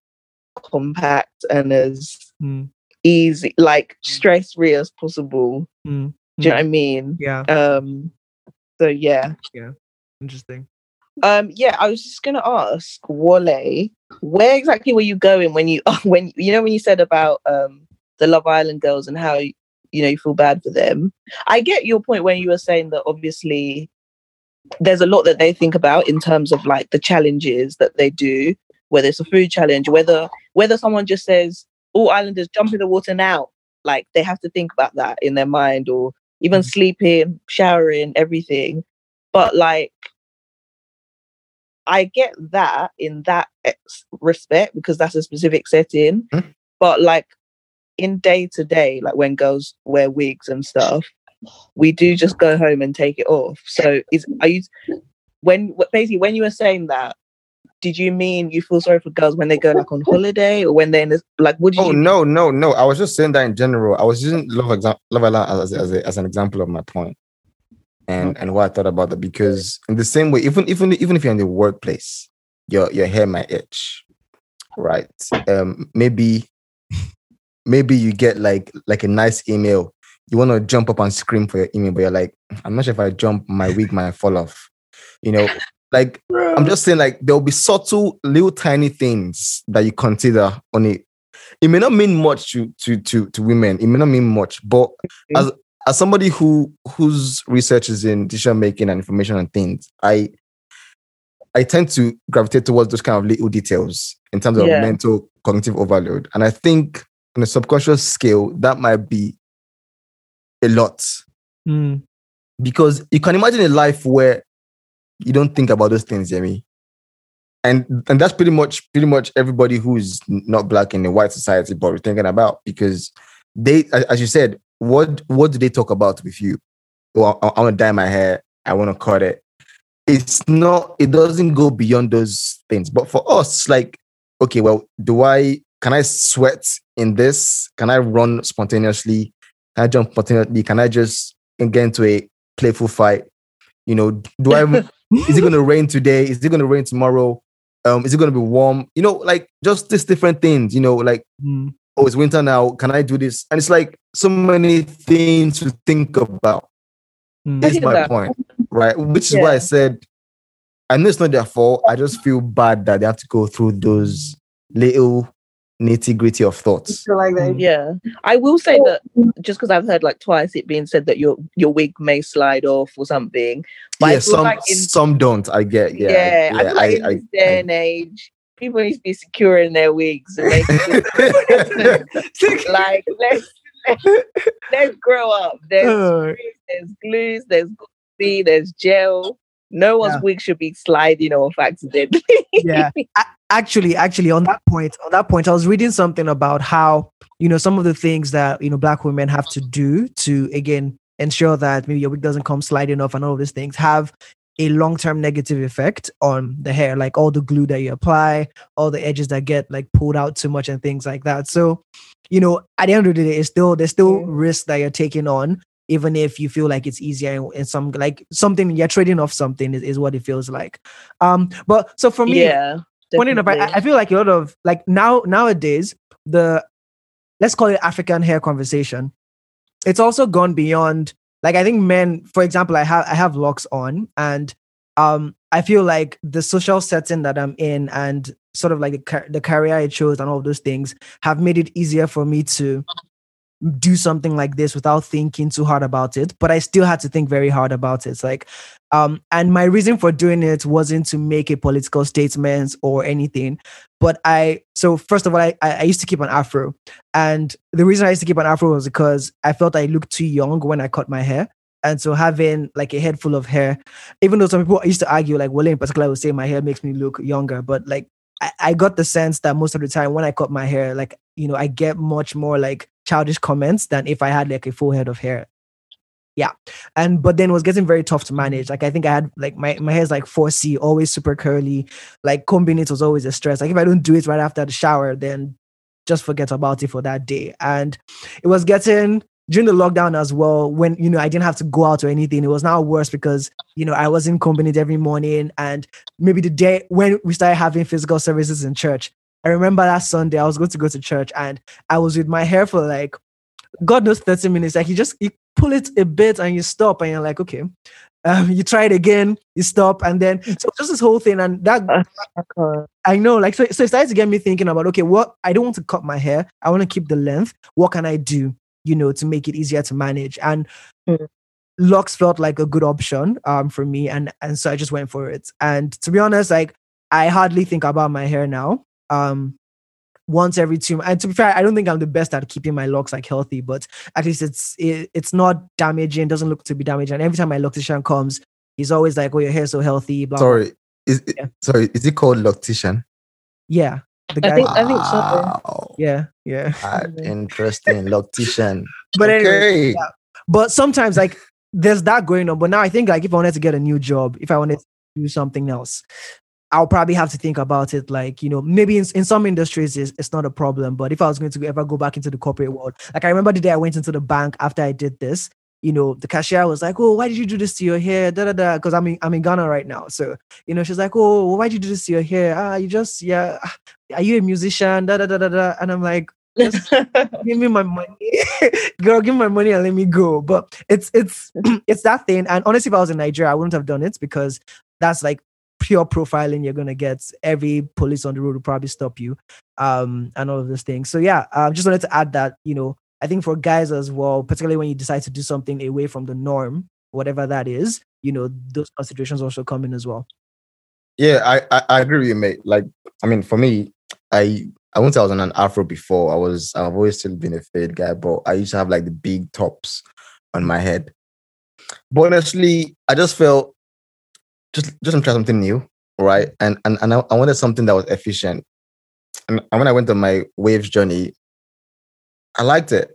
compact and as Hmm, easy, like stress free as possible. hmm, Do you know what I mean? Yeah, Um. So yeah. yeah. interesting. Um. Yeah. I was just gonna ask Wale, where exactly were you going when you when you know when you said about um the Love Island girls and how you know you feel bad for them. I get your point when you were saying that obviously there's a lot that they think about in terms of like the challenges that they do, whether it's a food challenge, whether whether someone just says all islanders jump in the water now, like they have to think about that in their mind, or even sleeping, showering, everything. But like, I get that in that respect because that's a specific setting. Mm. But like in day to day, like when girls wear wigs and stuff, we do just go home and take it off. So is are you when basically when you were saying that, did you mean you feel sorry for girls when they go like on holiday or when they're in this like what did Oh you no, no, no! I was just saying that in general. I was using Love, Exa- Love Island as, as, a, as an example of my point, and and what I thought about that. Because in the same way, even even even if you're in the workplace, your your hair might itch, right? Um, maybe maybe you get like like a nice email. You want to jump up and scream for your email, but you're like, I'm not sure if I jump, my wig might fall off. You know, like I'm just saying, like there'll be subtle, little tiny things that you consider on it. It may not mean much to to to, to women. It may not mean much, but as as somebody who whose research is in decision making and information and things, I I tend to gravitate towards those kind of little details in terms of Yeah. mental cognitive overload. And I think on a subconscious scale, that might be a lot Mm. because you can imagine a life where you don't think about those things, Yemi. And and that's pretty much pretty much everybody who's not black in the white society but we're thinking about because they as you said, what what do they talk about with you? Well, I, I want to dye my hair, I want to cut it. It's not, it doesn't go beyond those things. But for us, like, okay, well, do I can I sweat in this? Can I run spontaneously? Can I jump spontaneously? Can I just get into a playful fight? You know, do I is it gonna rain today? Is it gonna rain tomorrow? Um, is it gonna be warm? You know, like just these different things, you know, like Mm. oh, it's winter now. Can I do this? And it's like so many things to think about. Mm. That's hear my that. point, right? Which is why I said, I know it's not their fault. I just feel bad that they have to go through those little nitty gritty of thoughts. Like that. Yeah, I will say that just because I've heard like twice it being said that your your wig may slide off or something. But yeah, some like in, some don't. I get. Yeah, yeah, I feel like in I- this day and age, people need to be secure in their wigs and make like let's let's grow up. There's Uh, there's glues, there's glue, there's gel. No one's Yeah. wig should be sliding off accidentally. yeah A- actually actually on that point on that point i was reading something about how you know some of the things that you know black women have to do to again ensure that maybe your wig doesn't come sliding off and all of these things have a long-term negative effect on the hair like all the glue that you apply all the edges that get like pulled out too much and things like that so you know at the end of the day it's still there's still risk that you're taking on even if you feel like it's easier and, some like something you're trading off something is, is what it feels like um but so for me yeah. funny enough, I. I feel like a lot of like now nowadays the let's call it African hair conversation. It's also gone beyond like I think men, for example, I have I have locks on, and um I feel like the social setting that I'm in and sort of like the, car- the career I chose and all of those things have made it easier for me to do something like this without thinking too hard about it but i still had to think very hard about it. Like um and my reason for doing it wasn't to make a political statement or anything but i so first of all i i used to keep an afro. And the reason i used to keep an afro was because i felt i looked too young when i cut my hair. And so having like a head full of hair even though some people used to argue like well in particular I would say my hair makes me look younger but like I got the sense that most of the time when i cut my hair like you know i get much more like childish comments than if i had like a full head of hair. Yeah. And but then it was getting very tough to manage. Like i think i had like my, my hair's like 4c always super curly. Like combing it was always a stress. Like if i don't do it right after the shower then just forget about it for that day. And it was getting during the lockdown as well when you know i didn't have to go out or anything it was now worse because you know i wasn't combing it every morning. And maybe the day when we started having physical services in church i remember that sunday i was going to go to church and i was with my hair for like god knows 30 minutes like you just you pull it a bit and you stop and you're like okay um, you try it again you stop and then so just this whole thing and that I know, like, so, so it started to get me thinking about, okay, what I don't want to cut my hair. I want to keep the length. What can I do, you know, to make it easier to manage? And Mm. locks felt like a good option um, for me. And, and so I just went for it. And to be honest, like, I hardly think about my hair now. Um, once every two and to be fair, I don't think I'm the best at keeping my locks like healthy, but at least it's it, it's not damaging, doesn't look to be damaging. And every time my loctician comes, he's always like, "Oh, your hair's so healthy." Blah, blah, blah. Sorry, is Yeah. sorry, is it called loctician? Yeah, the I guy. think- I think so. Yeah, yeah. Ah, interesting. Loctician. But anyway, okay. yeah. but sometimes like there's that going on. But now I think like if I wanted to get a new job, if I wanted to do something else, I'll probably have to think about it. Like you know, maybe in, in some industries it's, it's not a problem, but if I was going to ever go back into the corporate world, like I remember the day I went into the bank after I did this. You know, the cashier was like, "Oh, why did you do this to your hair?" Da da da. Because I'm in I'm in Ghana right now, so you know, she's like, "Oh, why did you do this to your hair? Ah, you just yeah. ah, Are you a musician? Da da da da da." And I'm like, just give me my money girl give me my money and let me go but it's it's it's that thing and honestly if i was in nigeria i wouldn't have done it because that's like pure profiling you're gonna get every police on the road will probably stop you um and all of those things so yeah i just wanted to add that you know i think for guys as well particularly when you decide to do something away from the norm whatever that is you know those considerations also come in as well Yeah, I, I I agree with you, mate. Like, I mean, for me, I I won't say I was on an afro before. I was I've always still been a fade guy, but I used to have like the big tops on my head. But honestly, I just felt just just try something new, right? And and and I, I wanted something that was efficient. And, and when I went on my waves journey, I liked it,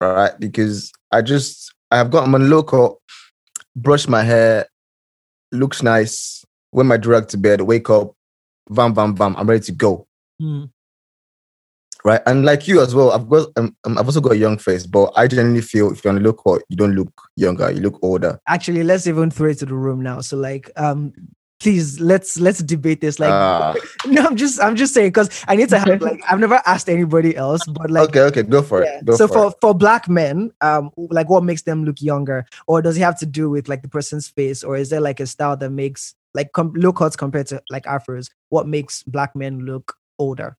right? Because I just I've got my local, brush my hair, looks nice, wear my durag to bed, wake up, bam, bam, bam, I'm ready to go. Hmm. Right. And like you as well, I've got um, um, I've also got a young face, but I genuinely feel if you're on the look you don't look younger, you look older. Actually, let's even throw it to the room now. So like um please let's let's debate this. Like Ah. no, I'm just I'm just saying because I need to have like I've never asked anybody else, but like okay, okay, go for Yeah. it. Go so for, for, it. for black men, um, like what makes them look younger, or does it have to do with like the person's face, or is there like a style that makes like com- low cuts compared to like afros? What makes black men look older?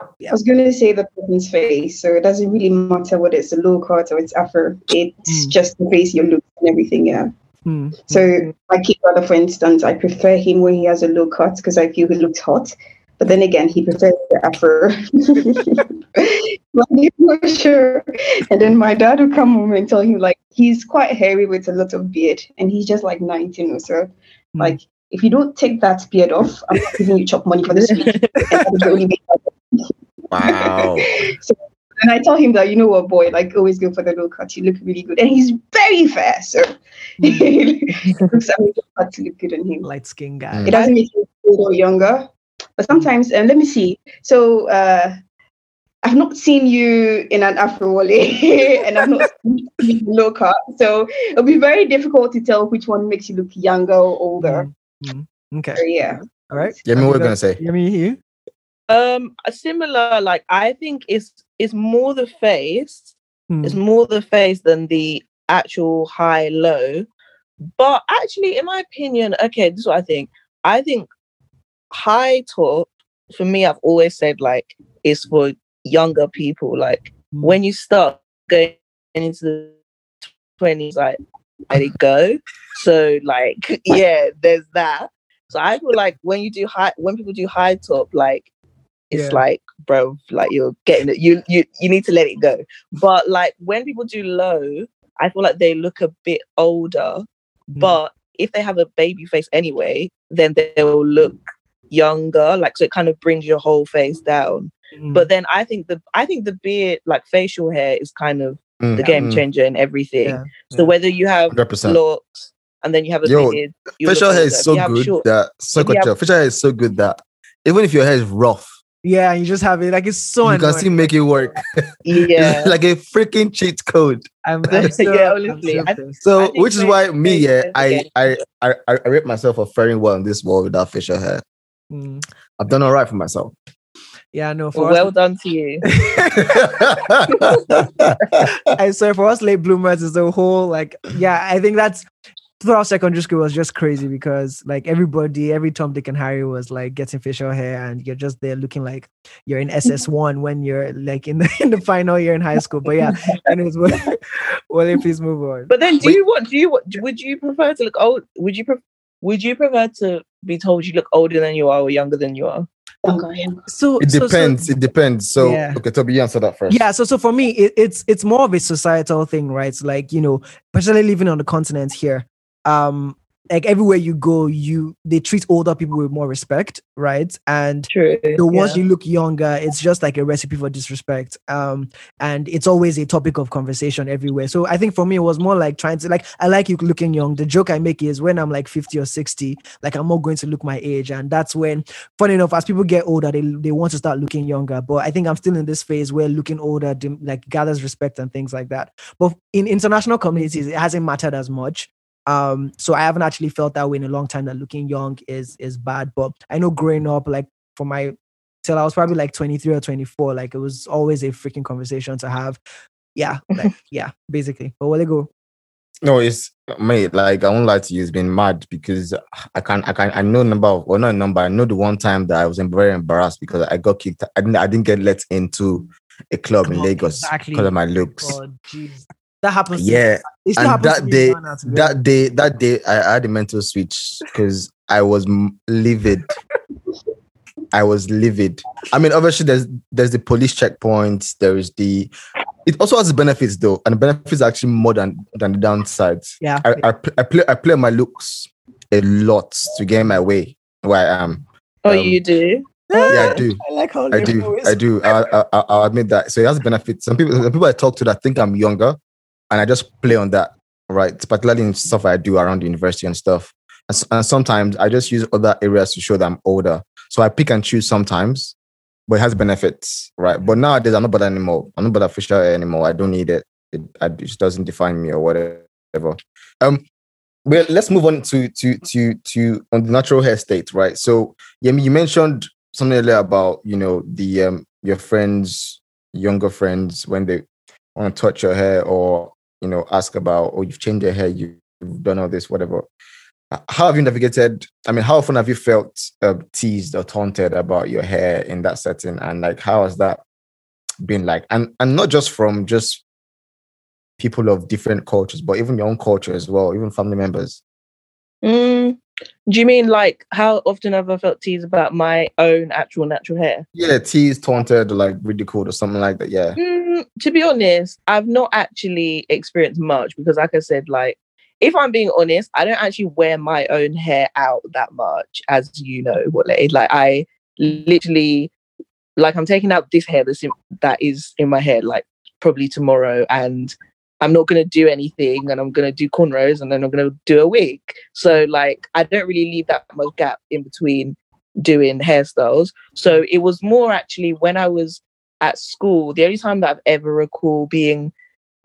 I was going to say the person's face, so it doesn't really matter whether it's a low cut or it's afro. It's Mm. just the face, your look, and everything. Yeah. Hmm. So my kid brother, for instance, I prefer him when he has a low cut because I feel he looks hot. But then again, he prefers the afro. I'm not sure. And then my dad would come home and tell him like he's quite hairy with a lot of beard, and he's just like 19 or so. Hmm. Like if you don't take that beard off, I'm not giving you chop money for this week. And that was the only way Wow. and I tell him that, you know what, boy, like always go for the low cut. You look really good. And he's very fair. So he looks at me cut to look good on him. light skin guy. Mm. It doesn't make him old or younger. But sometimes, um, let me see. So uh, I've not seen you in an Afro Wale and I've not seen you in low cut. So it'll be very difficult to tell which one makes you look younger or older. Mm. Okay. So yeah. All right. Yeah, I mean, what we're gonna say. Yemi, you? Um, a similar, like I think it's it's more the face. Hmm. It's more the face than the actual high low. But actually, in my opinion, okay, this is what I think. I think high top for me, I've always said like is for younger people. Like Hmm. when you start going into the twenties, like let it go. So like yeah, there's that. So I feel like when you do high, when people do high top, like it's Yeah. like, bro, like you're getting it. You you you need to let it go. But like when people do low, I feel like they look a bit older. Mm. But if they have a baby face anyway, then they will look younger. Like so, it kind of brings your whole face down. Mm. But then I think the I think the beard, like facial hair, is kind of Mm, the game mm, changer in everything. Yeah, So whether you have 100%. locks and then you have a Yo, beard, Facial hair is so good short- that so if you have- good. Facial hair is so good that even if your hair is rough, yeah, you just have it like it's so you annoying. can still make it work. yeah. like a freaking cheat code. I'm, I'm so, Yeah, I'm honestly, so I- pissed. So, I which is why me, face yeah, I, I, I, I I rate myself for faring well in this world without facial hair. Mm. I've done all right for myself. Yeah, no, for well, us, well done to you. I swear for us late bloomers is the whole like yeah I think that's throughout secondary school was just crazy because like everybody every Tom Dick and Harry was like getting facial hair and you're just there looking like you're in mm-hmm. SS1 when you're like in the in the final year in high school but yeah and it's well, well please move on But then, do Wait. you want? Do you want? Would you prefer to look old? Would you? Pre- would you prefer to be told you look older than you are or younger than you are? Younger, younger. so it so- so- depends. it depends. So, Yeah. okay, Toby, you answer that first. yeah so so for me it, it's it's more of a societal thing right It's like you know particularly living on the continent here um like everywhere you go you they treat older people with more respect right? And True. so once you look younger it's just like a recipe for disrespect um and it's always a topic of conversation everywhere. So i think for me it was more like trying to like i like you looking young. The joke i make is when i'm like 50 or 60 like i'm not going to look my age. And that's when funny enough as people get older they, they want to start looking younger. But i think i'm still in this phase where looking older like gathers respect and things like that. But in international communities it hasn't mattered as much um so i haven't actually felt that way in a long time that looking young is is bad but i know growing up like for my till i was probably like 23 or 24 like it was always a freaking conversation to have yeah like yeah basically but will it go No, it's mate. Like I won't lie to you, it's been mad because I can I can I know number of well not a number. I know the one time that I was very embarrassed because I got kicked. I didn't I didn't get let into a club in Oh, Lagos exactly. because of my looks. oh jeez that happens Yeah, it and happens that day- now, to be honest. that day that day I, I had a mental switch because I was livid. I was livid. I mean, obviously there's there's the police checkpoints. There is the it also has benefits though, and the benefits are actually more than than the downsides. Yeah. I, I, I play I play my looks a lot to get my way where I am. Oh, Um, you do? Yeah, I do. I like how I do. I do. I, I, I, I'll admit that. So it has benefits. Some people, some people I talk to that think I'm younger, and I just play on that, right? Particularly in stuff I do around the university and stuff. And, and sometimes I just use other areas to show that I'm older. So I pick and choose sometimes, but it has benefits, right? But nowadays I'm not bothered anymore. I'm not bothered facial hair anymore. I don't need it. It, it just doesn't define me or whatever. Um, well, let's move on to to to to on the natural hair state, right? So, Yemi, you mentioned something earlier about you know the um your friends, younger friends, when they want to touch your hair or you know ask about or you've changed your hair, you- you've done all this, whatever. How have you navigated? I mean, how often have you felt uh, teased or taunted about your hair in that setting, and like how has that been like? And and not just from just people of different cultures, but even your own culture as well, even family members. Mm, do you mean like how often have I felt teased about my own actual natural hair? Yeah, teased, taunted, like ridiculed or something like that. Yeah. Mm, to be honest, I've not actually experienced much because, like I said, like if I'm being honest, I don't actually wear my own hair out that much, as you know, Wale. Like I literally, like I'm taking out this hair that's in, that is in my head, like probably tomorrow, and I'm not gonna do anything, and I'm gonna do cornrows, and then I'm gonna do a wig. So like I don't really leave that much gap in between doing hairstyles. So it was more actually when I was at school, the only time that I've ever recall being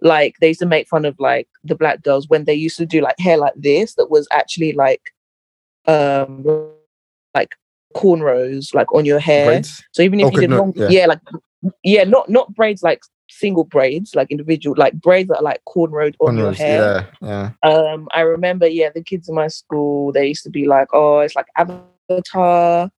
like they used to make fun of like the black girls when they used to do like hair like this that was actually like um like cornrows like on your hair. Braids? So even if Okay, you did no, long yeah. yeah. like yeah, not not braids like single braids, like individual like braids that are like cornrowed on your hair. Yeah, yeah. Um, I remember, yeah, the kids in my school, they used to be like, oh, it's like Avatar,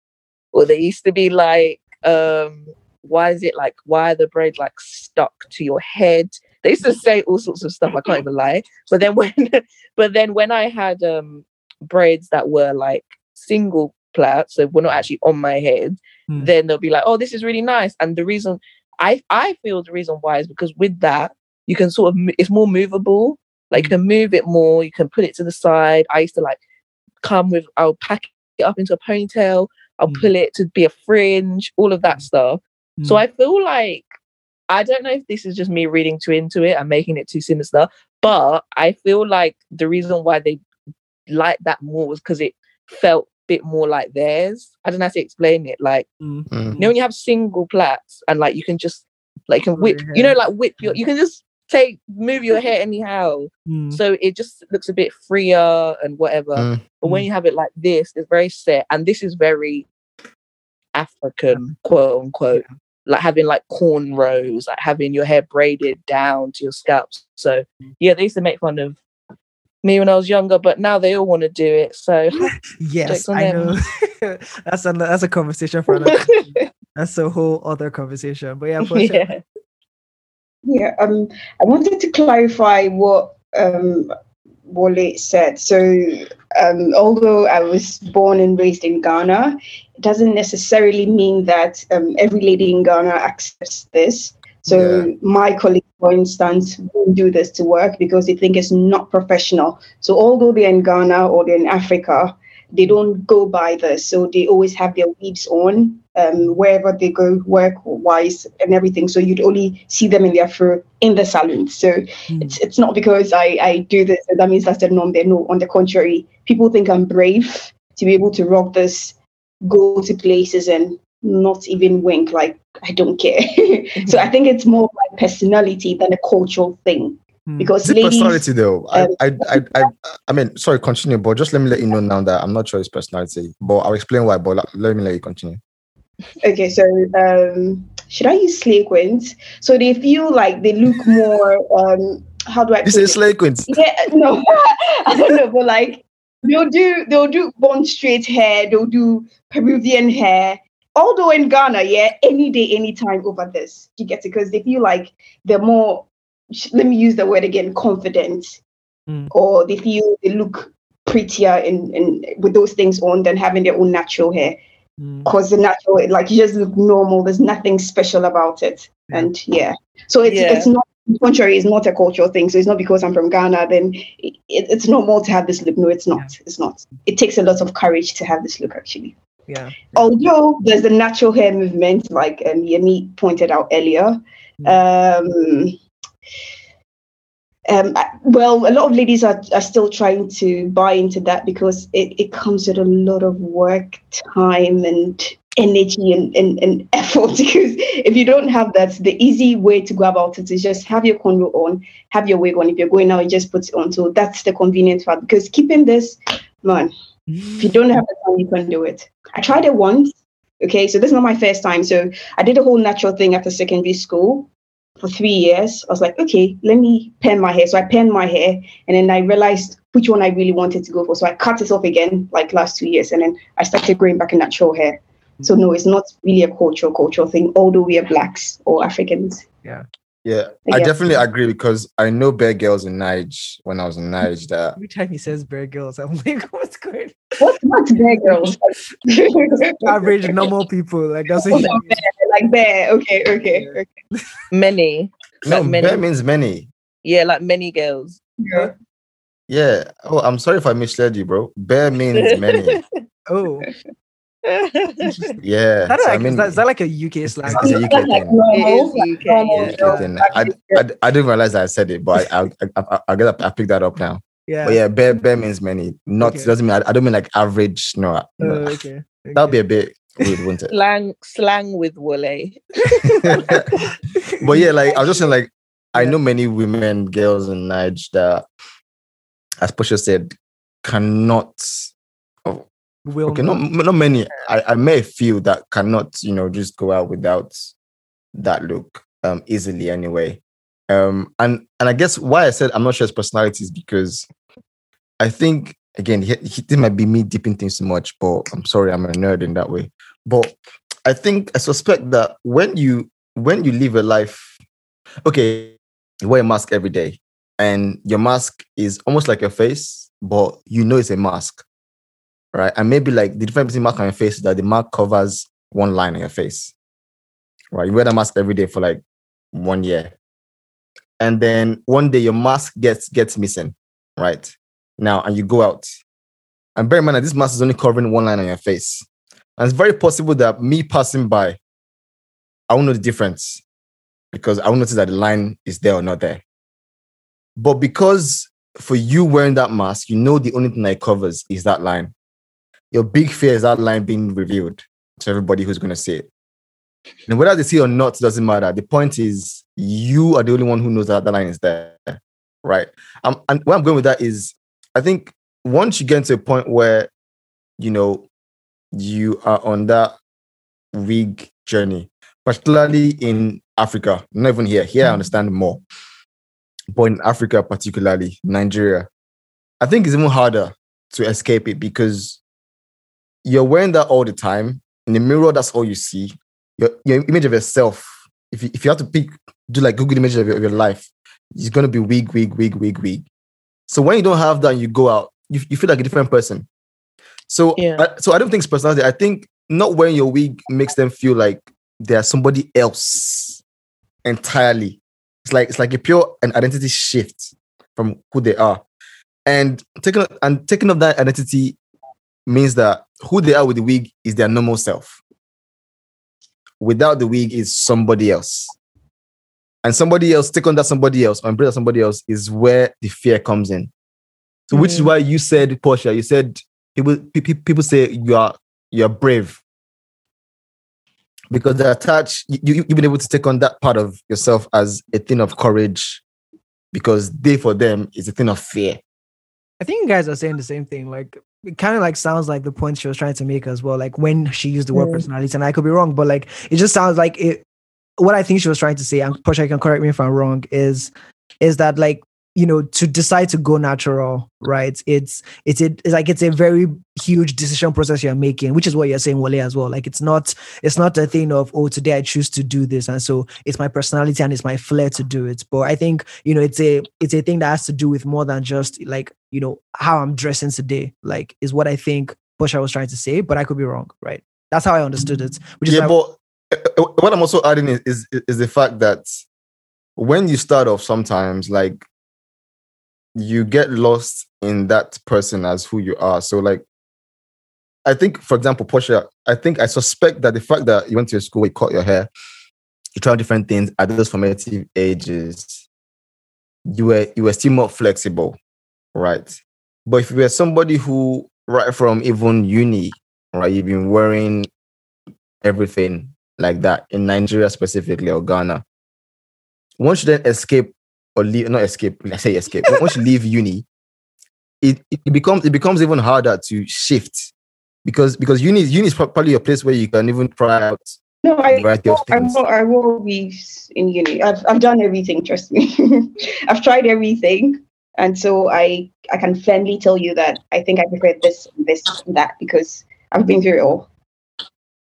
or they used to be like, um, why is it like, why are the braids like stuck to your head? They used to say all sorts of stuff. I can't even lie. But then when, but then when I had um braids that were like single plaits, so were not actually on my head, Hmm. then they'll be like, oh, this is really nice. And the reason I I feel the reason why is because with that you can sort of it's more movable. Like you can move it more. You can put it to the side. I used to like come with. I'll pack it up into a ponytail. I'll Mm. pull it to be a fringe. All of that stuff. So Mm. I feel like I don't know if this is just me reading too into it and making it too sinister, but I feel like the reason why they liked that more was because it felt a bit more like theirs. I don't know how to explain it. Like Mm. Mm. you know when you have single plaits and like you can just like you can whip you know like whip your you can just take move your hair anyhow Mm. so it just looks a bit freer and whatever Mm. but when you have it like this it's very set and this is very african quote unquote like having like cornrows like having your hair braided down to your scalp so yeah they used to make fun of me when i was younger but now they all want to do it so Yes, I them. know. that's a that's a conversation for another. that's a whole other conversation. But yeah, Portia, yeah Yeah, um, I wanted to clarify what um, Wale said. So, um, although I was born and raised in Ghana, it doesn't necessarily mean that um, every lady in Ghana accepts this. So, my colleagues, for instance, won't do this to work because they think it's not professional. So, although they're in Ghana or they're in Africa, they don't go by this. So, they always have their weaves on um, wherever they go, work wise and everything. So you'd only see them in their fur in the salon. So Mm. it's it's not because I, I do this that means that's the norm there. No, on the contrary, people think I'm brave to be able to rock this, go to places and not even wink. Like I don't care. so I think it's more like personality than a cultural thing. Because Is ladies, personality though? I, um, I, I, I, I mean, sorry, continue, but just let me let you know now that I'm not sure it's personality, but I'll explain why. But let- me let you continue. Okay, so um, should I use slay queens? So they feel like they look more. Um, how do I? This is slay queens. Yeah, no, I don't know, but like they'll do they'll do bone straight hair, they'll do Peruvian hair. Although in Ghana, yeah, any day, anytime over this, you get it because they feel like they're more. Sh- Let me use the word again, confident, Mm. or they feel they look prettier in, in with those things on than having their own natural hair. Mm. Cause the natural, like you just look normal. There's nothing special about it, Yeah. and yeah, so it's Yeah. it's not contrary, it's not a cultural thing. So it's not because I'm from Ghana, then it, it's normal to have this look. No, it's not. It's not. It takes a lot of courage to have this look, actually. Yeah. Although there's the natural hair movement, like um, Yemi pointed out earlier. Um, um, well, a lot of ladies are, are still trying to buy into that because it, it comes with a lot of work, time, and energy and, and, and effort. Because if you don't have that, the easy way to go about it is just have your cornrow on, have your wig on. If you're going out, you just put it on. So that's the convenient part. Because keeping this, man, if you don't have the time, you can do it. I tried it once. Okay, so this is not my first time. So I did a whole natural thing after secondary school for three years. I was like, okay, let me pen my hair. So I penned my hair, and then I realized which one I really wanted to go for. So I cut it off again, like last two years, and then I started growing back in natural hair. So no, it's not really a cultural cultural thing. Although we are blacks or Africans. Yeah, I Yeah. definitely agree because I know bare girls in Nige when I was in Nige that Every time he says bear girls, I'm like, what's going What what's bear girls? Average normal people. Like that's what he like bear. Okay, okay, okay. Many. no Like many. bare means many. Yeah, like many girls. Yeah. Yeah. Oh, I'm sorry if I misled you, bro. Bare means many. Oh, Yeah. is that, so like, I mean, is, that, is that like a UK slang? it's a UK Like thing. normal, UK, yeah. Thing. I, I, I didn't realize that I said it, but I I I, I, I, get I picked that up now. Yeah. But yeah, bare bare means many. Not Okay. doesn't mean I, I don't mean like average. No, Oh, no. okay. that would be a bit weird, wouldn't it? slang slang with Wole. but yeah, like I was just saying, like I know many women, girls in Nige that, as Portia said, cannot. Oh, Will okay, not not many. I I may feel that cannot, you know, just go out without that look um easily anyway. Um and and I guess why I said I'm not sure his personality is because I think again he, he, this might be me dipping things too much, but I'm sorry, I'm a nerd in that way. But I think I suspect that when you when you live a life, okay, you wear a mask every day, and your mask is almost like your face, but you know it's a mask, right? And maybe like the difference between mask on your face is that the mask covers one line on your face, right? You wear the mask every day for like one year, and then one day your mask gets gets missing, right? Now, and you go out, and bear in mind that this mask is only covering one line on your face, and it's very possible that me passing by, I won't know the difference because I won't notice that the line is there or not there. But because for you wearing that mask, you know the only thing that it covers is that line. Your big fear is that line being revealed to everybody who's going to see it. And whether they see it or not doesn't matter. The point is, you are the only one who knows that that line is there, right? Um, and where I'm going with that is, I think once you get to a point where, you know, you are on that wig journey, particularly in Africa, not even here. Here, I understand more. But in Africa, particularly Nigeria, I think it's even harder to escape it because you're wearing that all the time. In the mirror, that's all you see. Your, your image of yourself, if you, if you have to pick, do like Google image of your, of your life, it's going to be wig, wig, wig, wig, wig. So when you don't have that and you go out, you, you feel like a different person. So, Yeah. I, so I don't think it's personality. I think not wearing your wig makes them feel like they are somebody else entirely. It's like it's like a pure an identity shift from who they are, and taking and taking up that identity means that who they are with the wig is their normal self. Without the wig is somebody else, and somebody else take on that somebody else or embrace that somebody else is where the fear comes in. So, which is mm. why you said, Portia, you said people pe- pe- people say you are you're brave because they attach you, you you've been able to take on that part of yourself as a thing of courage because they for them is a thing of fear I think you guys are saying the same thing. Like it kind of like sounds like the point she was trying to make as well. Like when she used the word Mm. personality, and I could be wrong, but like it just sounds like it. What I think she was trying to say, and Portia can correct me if I'm wrong, is is that like you know to decide to go natural, right? It's it's a, it's like it's a very huge decision process you're making, which is what you're saying, Wale, as well. Like it's not it's not a thing of oh today I choose to do this, and so it's my personality and it's my flair to do it. But I think you know it's a it's a thing that has to do with more than just like you know how I'm dressing today. Like is what I think Portia was trying to say, but I could be wrong, right? That's how I understood it. Which is yeah why- but uh, uh, what i'm also adding is, is is the fact that when you start off, sometimes like you get lost in that person as who you are. So like I think, for example, Portia, I think I suspect that the fact that you went to a school, you cut your hair, you tried different things at those formative ages, you were you were still more flexible, right? But if you were somebody who right from even uni, right, you've been wearing everything like that in Nigeria specifically or Ghana, once you then escape or leave, not escape, let's say escape, once you leave uni, it, it becomes it becomes even harder to shift because because uni uni is probably a place where you can even try out No, I, variety of I, things. wore, I wore weaves in uni. I've, I've done everything, trust me. I've tried everything. And so I, I can firmly tell you that I think I prefer this, this, and that because I've been through it all.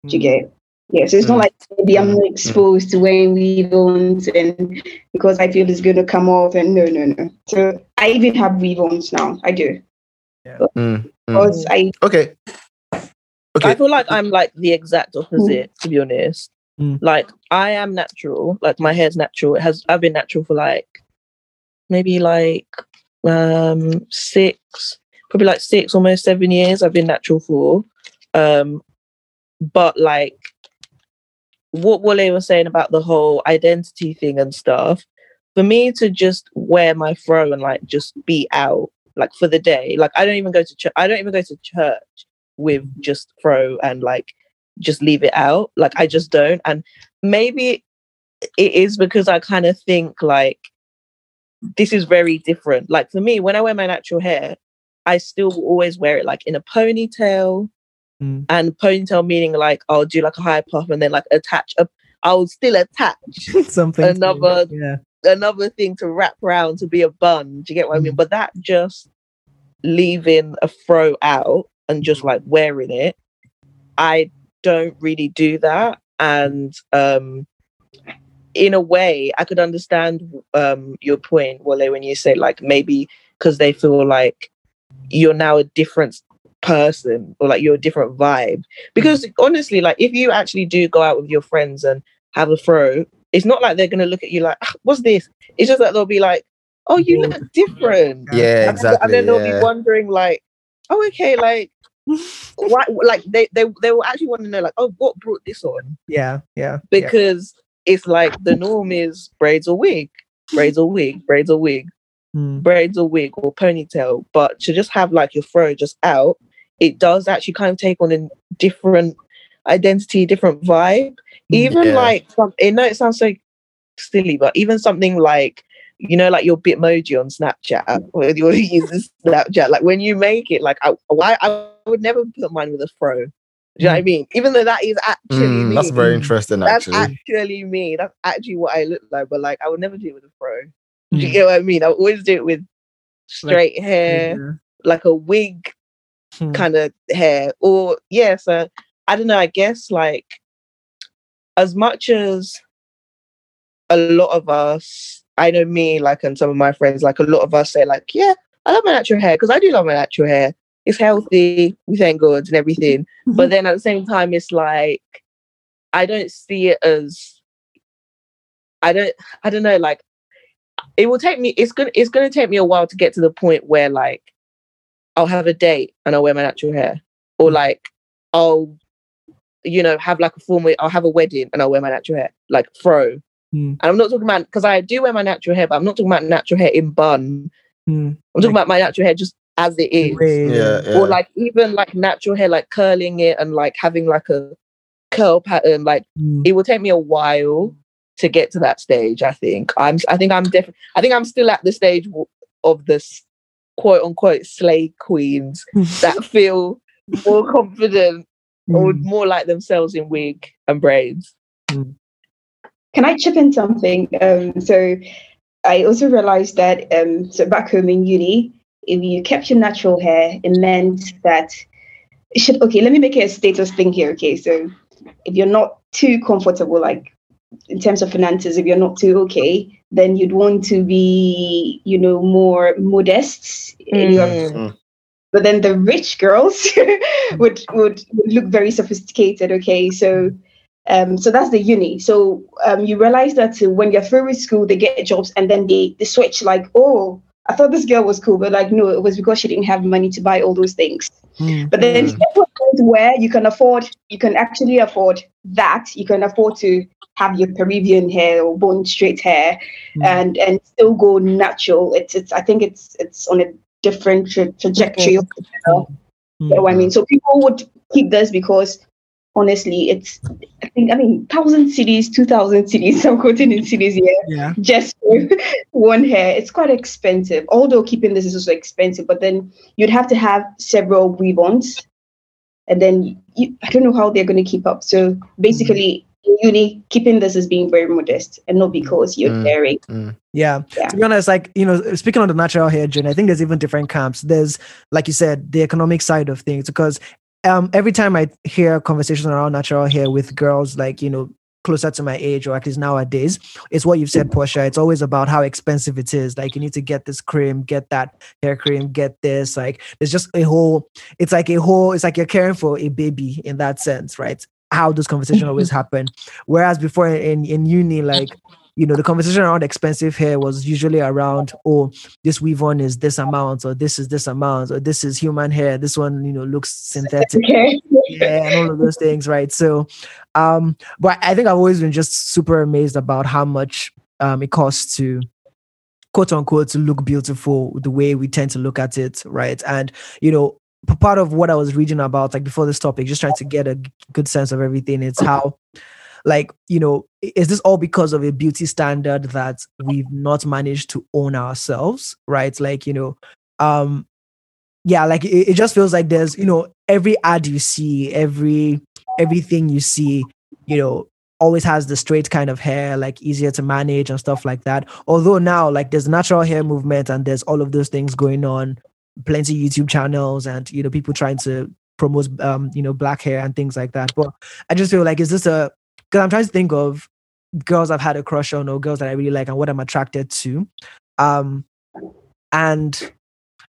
Do you get it? Yeah, so it's not Mm. like maybe I'm not exposed to wearing weave-ons and because I feel it's going to come off and no, no, no. So I even have weave-ons now. I do. Mm, mm. Because I, Okay. Okay. I feel like I'm like the exact opposite, to be honest. Mm. Like I am natural, like my hair's natural. It has I've been natural for like maybe like um six, probably like six, almost seven years. I've been natural for. Um but like what Wale was saying about the whole identity thing and stuff, for me to just wear my fro and like just be out like for the day, like I don't even go to church. I don't even go to church with just fro and like just leave it out. Like I just don't. And maybe it is because I kind of think like this is very different. Like for me, when I wear my natural hair, I still always wear it like in a ponytail. Mm. And ponytail meaning like I'll do like a high puff and then like attach a I'll still attach Something. Another- Yeah. another thing to wrap around to be a bun. Do you get what I mean? But that just leaving a fro out and just like wearing it, I don't really do that. And um in a way, I could understand um your point, Wale, when you say like maybe because they feel like you're now a different person or like you're a different vibe. Because honestly, like if you actually do go out with your friends and have a fro, it's not like they're gonna look at you like, "Ah, what's this? It's just that they'll be like, oh, you look different. yeah, And then- exactly. And then they'll yeah. be wondering like, oh, okay, like why like they, they they will actually want to know like, oh, what brought this on? Yeah. Yeah. yeah. Because it's like the norm is braids or wig, braids or wig, braids or wig, Mm. braids or wig or ponytail. But to just have like your fro just out, it does actually kind of take on a different identity, different vibe. Even Yeah. like some, I know it sounds so silly, but even something like you know, like your Bitmoji on Snapchat, or you use Snapchat. Like when you make it, like I, why I would never put mine with a fro. Do you know what I mean? Even though that is actually Mm, me. that's very interesting, That's actually. actually me. That's actually what I look like. But like, I would never do it with a fro. Do Mm. you get what I mean? I would always do it with straight hair, Yeah. like a wig Hmm. kind of hair, or yeah. So I don't know. I guess like as much as a lot of us, I know me, like, and some of my friends, like, a lot of us say, like, yeah, I love my natural hair because I do love my natural hair. It's healthy. We thank God and everything. but then at the same time, it's like I don't see it as I don't I don't know like it will take me it's gonna it's gonna take me a while to get to the point where like I'll have a date and I'll wear my natural hair or like I'll you know have like a formal I'll have a wedding and I'll wear my natural hair like fro Mm. and I'm not talking about because I do wear my natural hair but I'm not talking about natural hair in bun Mm. I'm talking about my natural hair just as it is Way- Yeah, yeah. or like even like natural hair, like curling it and like having like a curl pattern. Like Mm. it will take me a while to get to that stage. I think I'm. I think I'm definitely. I think I'm still at the stage w- of this quote unquote slay queens that feel more confident or Mm. more like themselves in wig and braids. Can I chip in something? Um, so I also realized that um, so back home in uni, if you kept your natural hair, it meant that it should okay. Let me make it a status thing here. Okay, so if you're not too comfortable, like in terms of finances, if you're not too okay, then you'd want to be, you know, more modest. in your- Mm. but then the rich girls would, would would look very sophisticated. Okay, so Um, so that's the uni. So um, you realize that when you're through with school, they get jobs and then they, they switch like, oh, I thought this girl was cool, but like, no, it was because she didn't have money to buy all those things. Mm. But then mm. where you can afford, you can actually afford that. You can afford to have your Peruvian hair or bone straight hair, mm. and and still go natural. It's it's. I think it's it's on a different tra- trajectory. Mm. You know what I mean? So people would keep this because honestly, it's I think I mean thousand cedis, two thousand cedis. I'm quoting in cedis here. Yeah. Just for one hair, it's quite expensive. Although keeping this is also expensive, but then you'd have to have several weave-ons, and then you, I don't know how they're going to keep up. So basically. In uni, keeping this as being very modest and not because you're Mm. daring. Mm. Yeah. Yeah. To be honest, like, you know, speaking on the natural hair journey, I think there's even different camps. There's, like you said, the economic side of things, because um, every time I hear conversations around natural hair with girls, like, you know, closer to my age or at least nowadays, it's what you've said, Portia. It's always about how expensive it is. Like, you need to get this cream, get that hair cream, get this. Like, there's just a whole, it's like a whole, it's like you're caring for a baby in that sense, right? How those conversations always happen. Whereas before in, in uni, like, you know, the conversation around expensive hair was usually around, oh, this weave on is this amount, or this is this amount, or this is human hair. This one, you know, looks synthetic. Okay. Yeah, and all of those things, right? So, um, but I think I've always been just super amazed about how much um it costs to quote unquote to look beautiful the way we tend to look at it, right? And you know, part of what I was reading about, like before this topic, just trying to get a good sense of everything, it's how like you know is this all because of a beauty standard that we've not managed to own ourselves right? Like you know um yeah like it, it just feels like there's you know every ad you see every everything you see you know always has the straight kind of hair like easier to manage and stuff like that. Although now like there's natural hair movement and there's all of those things going on plenty youtube channels and you know people trying to promote um you know black hair and things like that. But i just feel like is this a because i'm trying to think of girls i've had a crush on or girls that i really like and what i'm attracted to um and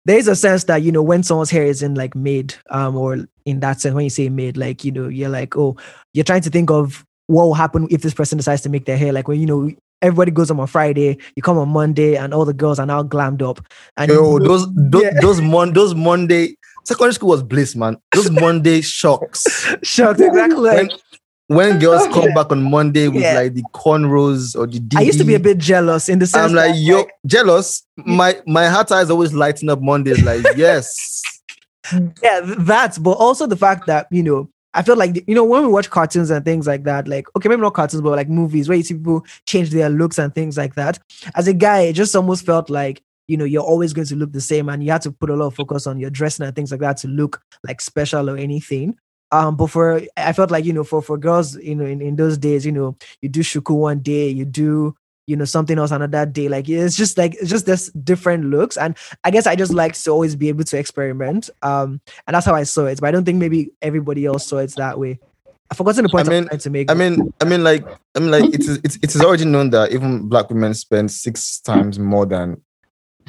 there is a sense that you know when someone's hair isn't like made um or in that sense when you say made like you know you're like oh you're trying to think of what will happen if this person decides to make their hair like when you know everybody goes on on friday you come on monday and all the girls are now glammed up and Yo, you- those those Yeah. those, mon- those Monday secondary school was bliss, man. Those Monday shocks. shocks exactly like when girls come back on Monday with Yeah. like the cornrows or the i used to be a bit jealous in the sense I'm like, that, yo, jealous. My my heart eyes always lighting up Mondays. Like, yes. yeah th- that but also the fact that you know i feel like you know when we watch cartoons and things like that like okay maybe not cartoons but like movies where you see people change their looks and things like that as a guy it just almost felt like you know you're always going to look the same and you had to put a lot of focus on your dressing and things like that to look like special or anything um but for i felt like you know for for girls you know in, in those days you know you do shuku one day you do you know something else another day. Like it's just like it's just this different looks. And i guess i just like to always be able to experiment. Um and that's how i saw it. But i don't think maybe everybody else saw it that way. I've forgotten the point I I mean- to make I mean, I mean, like, I mean, like, it is it's it is already known that even black women spend six times more than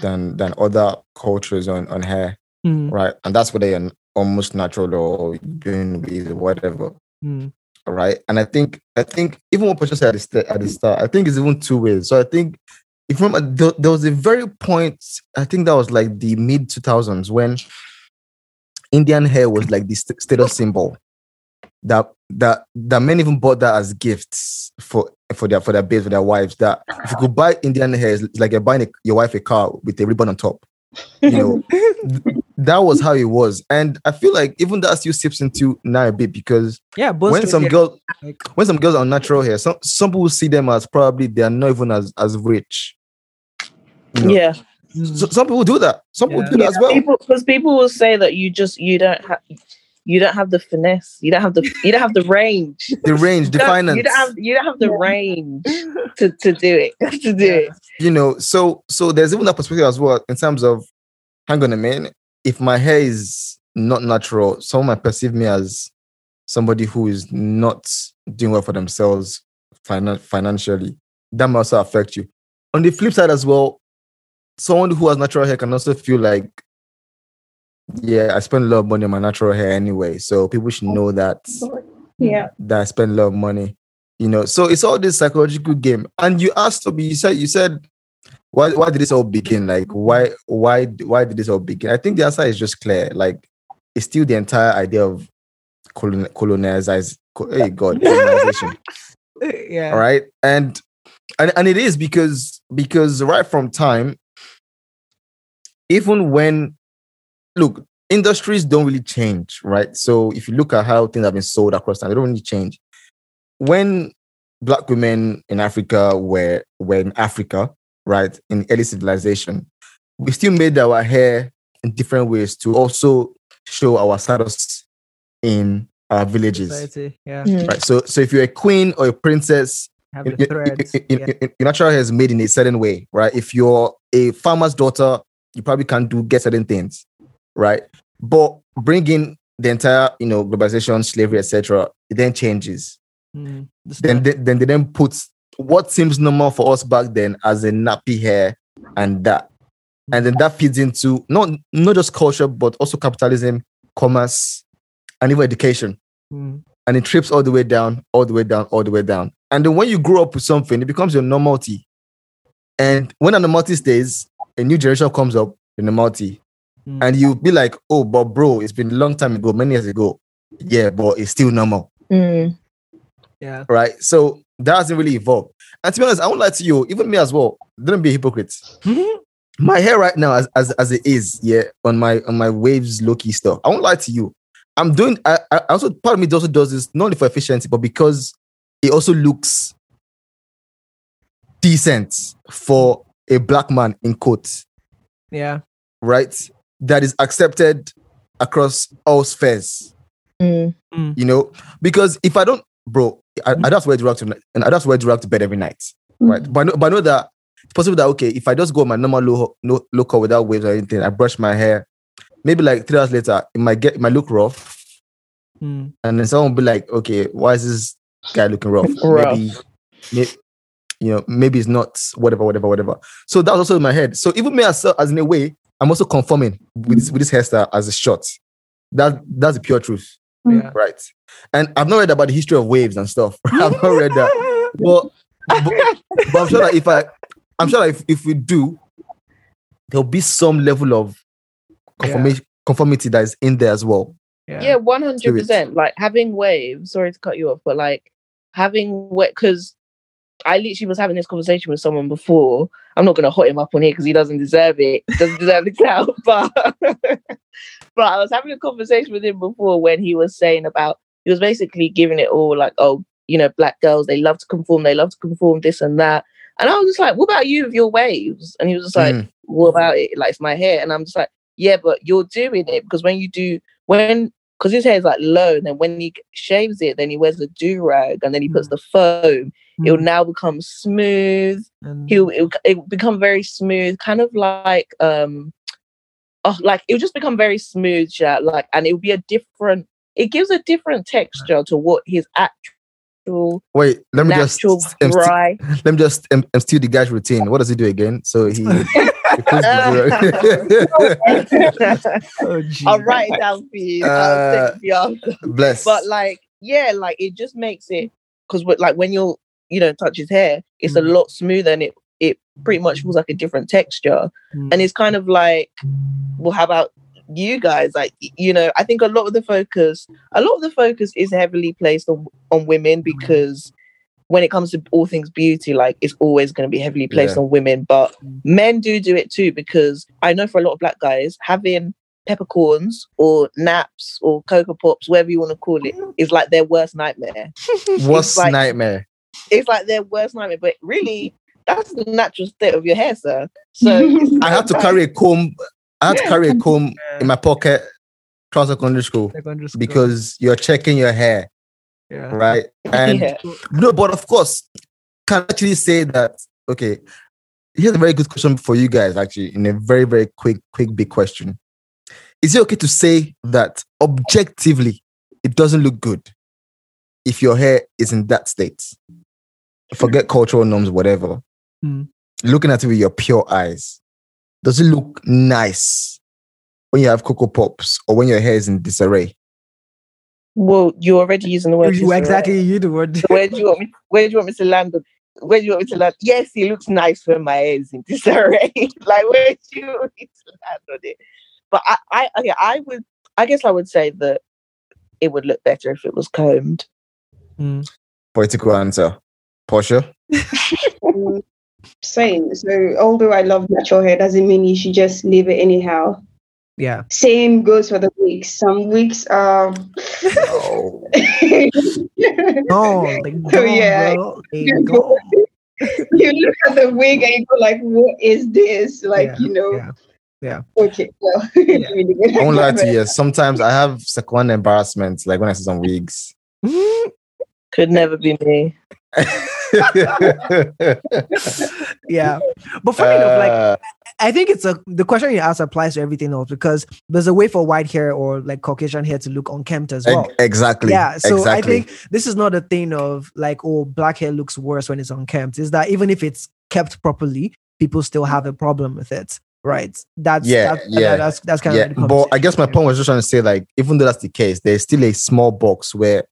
than than other cultures on on hair, Hmm, right? And that's what they are almost natural or doing with whatever. All right. And I think I think even what Patricia said at the, st- at the start, I think it's even two ways. So I think if remember, there, there was a very point, I think that was like the mid 2000s when Indian hair was like the st- status symbol that that that men even bought that as gifts for for their for their babes for their wives. That if you could buy Indian hair, it's like you're buying a, your wife a car with a ribbon on top. You know, that was how it was, and I feel like even that still seeps into now a bit because yeah both when some hair, girls like, when some girls are natural hair, some some people see them as probably they are not even as as rich. You know, Yeah, so, some people do that. Some people Yeah. do that as well. because people will say that you just you don't have you don't have the finesse, you don't have the you don't have the range. The range, the You finance. You don't have you don't have the range to, to do it. to do it. you know, so so there's even that perspective as well in terms of hang on a minute. If my hair is not natural, someone might perceive me as somebody who is not doing well for themselves finan- financially. That might also affect you. On the flip side as well, someone who has natural hair can also feel like, yeah, I spend a lot of money on my natural hair anyway. So people should know that Yeah. that I spend a lot of money. You know, so it's all this psychological game. And you asked to be, you said, you said, why, why did this all begin? Like, why, why, why did this all begin? I think the answer is just clear. Like, it's still the entire idea of colon, colonization. Hey God, colonization. yeah. all right and and and it is because because right from time even when look industries don't really change right so if you look at how things have been sold across time they don't really change when black women in africa were were in africa right in early civilization we still made our hair in different ways to also show our status in our villages Society. Yeah. Mm. right so so if you're a queen or a princess Have your, your- threads. your- your- yeah. your- your natural hair is made in a certain way, right? If you're a farmer's daughter, you probably can't do get certain things, right? But bringing the entire, you know, globalization, slavery, etc., it then changes. Mm, Then they, then they then put what seems normal for us back then as a nappy hair and that, and then that feeds into not not just culture but also capitalism, commerce, and even education Mm, and it trips all the way down, all the way down, all the way down. And then when you grow up with something, it becomes your normality. And when a normality stays, a new generation comes up, the normality, mm. and you be like, "Oh, but bro, it's been a long time ago, many years ago. Yeah, but it's still normal, Mm. yeah. right?" So that hasn't really evolved. And to be honest, I won't lie to you, even me as well. Don't be a hypocrite. my hair right now, as, as as it is, yeah, on my on my waves low key stuff. I won't lie to you. I'm doing. I, I also part of me also does this not only for efficiency, but because it also looks decent for a black man in quotes, yeah. right? That is accepted across all spheres. Mm. You know, because if I don't, bro, I, I just wear to and I just wear durag to bed every night, right? But I know, but I know that it's possible that okay, if I just go my normal low no local without waves or anything, I brush my hair, maybe like three hours later, it might get it might look rough, Mm, and then someone will be like, okay, why is this guy looking rough? Rough. Maybe, may- you know, maybe it's not whatever, whatever, whatever. So that was also in my head. So even me as, as in a way, I'm also conforming with this, with this hairstyle as a short. That that's the pure truth, yeah. Mm. right? And I've not read about the history of waves and stuff. I've not read that. Well, but, but I'm sure that if I, I'm sure that if, if we do, there'll be some level of conformation, conformity that is in there as well. Yeah, one hundred percent. Like having waves. Sorry to cut you off, but like having wet because I literally was having this conversation with someone before. I'm not gonna hot him up on here because he doesn't deserve it. Doesn't deserve the clout. But but I was having a conversation with him before when he was saying about he was basically giving it all like, oh, you know, black girls they love to conform, they love to conform this and that. And I was just like, what about you with your waves? And he was just like, Mm. what about it? Like it's my hair. And I'm just like, yeah, but you're doing it because when you do when because his hair is like low, and then when he shaves it, then he wears a durag, and then he puts Mm. the foam. It'll Mm, now become smooth. and- He'll it'll, it'll become very smooth, kind of like um, oh, like it'll just become very smooth, yeah. Like, and it'll be a different. It gives a different texture to what his actual Wait, let me just natural um, let me just um, um, steal the guy's routine. What does he do again? So he. he puts the- oh. I'll write it down for you. Uh, send it to you. Bless. but like yeah like it just makes it because like when you're you know touch his hair it's a Mm. lot smoother and it it pretty much feels like a different texture Mm. and it's kind of like well how about you guys like you know i think a lot of the focus a lot of the focus is heavily placed on on women because when it comes to all things beauty like it's always going to be heavily placed Yeah. on women but Mm. men do do it too because i know for a lot of black guys having peppercorns or naps or cocoa pops whatever you want to call it is like their worst nightmare What's like- nightmare? It's like their worst nightmare but really that's the natural state of your hair sir so I had to carry a comb. I had to carry a comb in my pocket across secondary school Secondary school. because you're checking your hair, yeah. right? And yeah. no, but of course, can actually say that. Okay, here's a very good question for you guys. Actually, in a very very quick quick big question, is it okay to say that objectively it doesn't look good if your hair is in that state? Forget cultural norms, whatever. Hmm. Looking at it with your pure eyes, does it look nice when you have cocoa pops or when your hair is in disarray? Well, you're already using the word. You- disarray. exactly, you the word. Where do you want me? Where do you want me to land? on- Where do you want me to land? Yes, it looks nice when my hair is in disarray. like where do you want me to land on it? But I, I, okay, I would. I guess I would say that it would look better if it was combed. Mm. Political answer. Portia. Um, Same. So although I love natural hair, doesn't mean you should just leave it anyhow. Yeah. Same goes for the wigs. Some wigs are. No. No, like, So, yeah, bro. You, go. go, you look at the wig and you go like, "What is this?" Like Yeah, you know. yeah, yeah. Okay. Well, really good. I won't lie to you. Sometimes I have second embarrassment, like when I see some wigs. Could never be me. yeah. But funny enough, like Uh, I think it's a the question you ask applies to everything else because there's a way for white hair or like Caucasian hair to look unkempt as well. exactly. Yeah, so exactly. I think this is not a thing of like, oh, black hair looks worse when it's unkempt. Is that even if it's kept properly, people still have a problem with it, right? That's Yeah, that's, yeah, that's that's kind yeah, of the but I guess my point was just trying to say, like, even though that's the case, there's still a small box where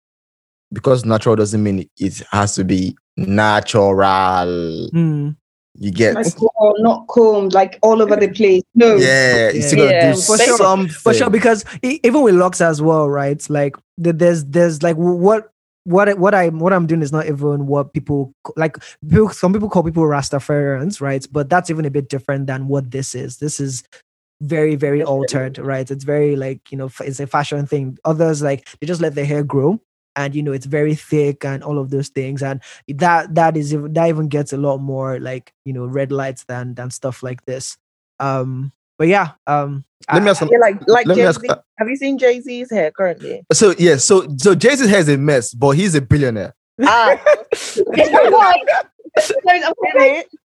because natural doesn't mean it has to be natural. Hmm. You get Like, oh, not combed, like all over the place. No. yeah, you still gotta Yeah, do for sure, something. for sure because even with locks as well right like there's there's like w- what what I- what i what i'm doing is not even what people like people, some people call people rastafarians right but that's even a bit different than what this is this is very very altered right it's very like you know it's a fashion thing others like they just let their hair grow and you know it's very thick and all of those things and that that is that even gets a lot more like you know red lights than than stuff like this um but yeah um Let me ask. Yeah, like like Jay Z. Have you seen Jay Z's hair currently? So yeah, so so Jay Z hair is a mess, but he's a billionaire. Ah?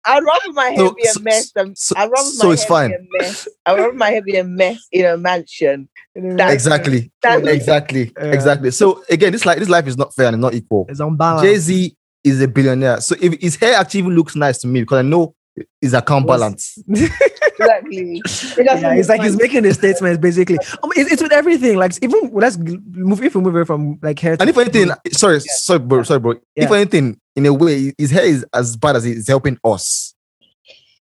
I'd rather my hair So- be a so- mess than so- I'd rather so my it's hair fine. be a mess. I'd rather my hair be a mess in a mansion. That's- Exactly, That's exactly, Yeah. exactly. So again, this like this life is not fair and not equal. it's unbalanced Jay Z is a billionaire, so if his hair actually even looks nice to me because I know his account Was- balance. exactly. It yeah, it's like he's making a statement basically. Um, it's, it's with everything. Like even let's move if we move away from like hair. And if anything, food, sorry, sorry, bro, sorry, bro. If anything, in a way, his hair is as bad as it's helping us.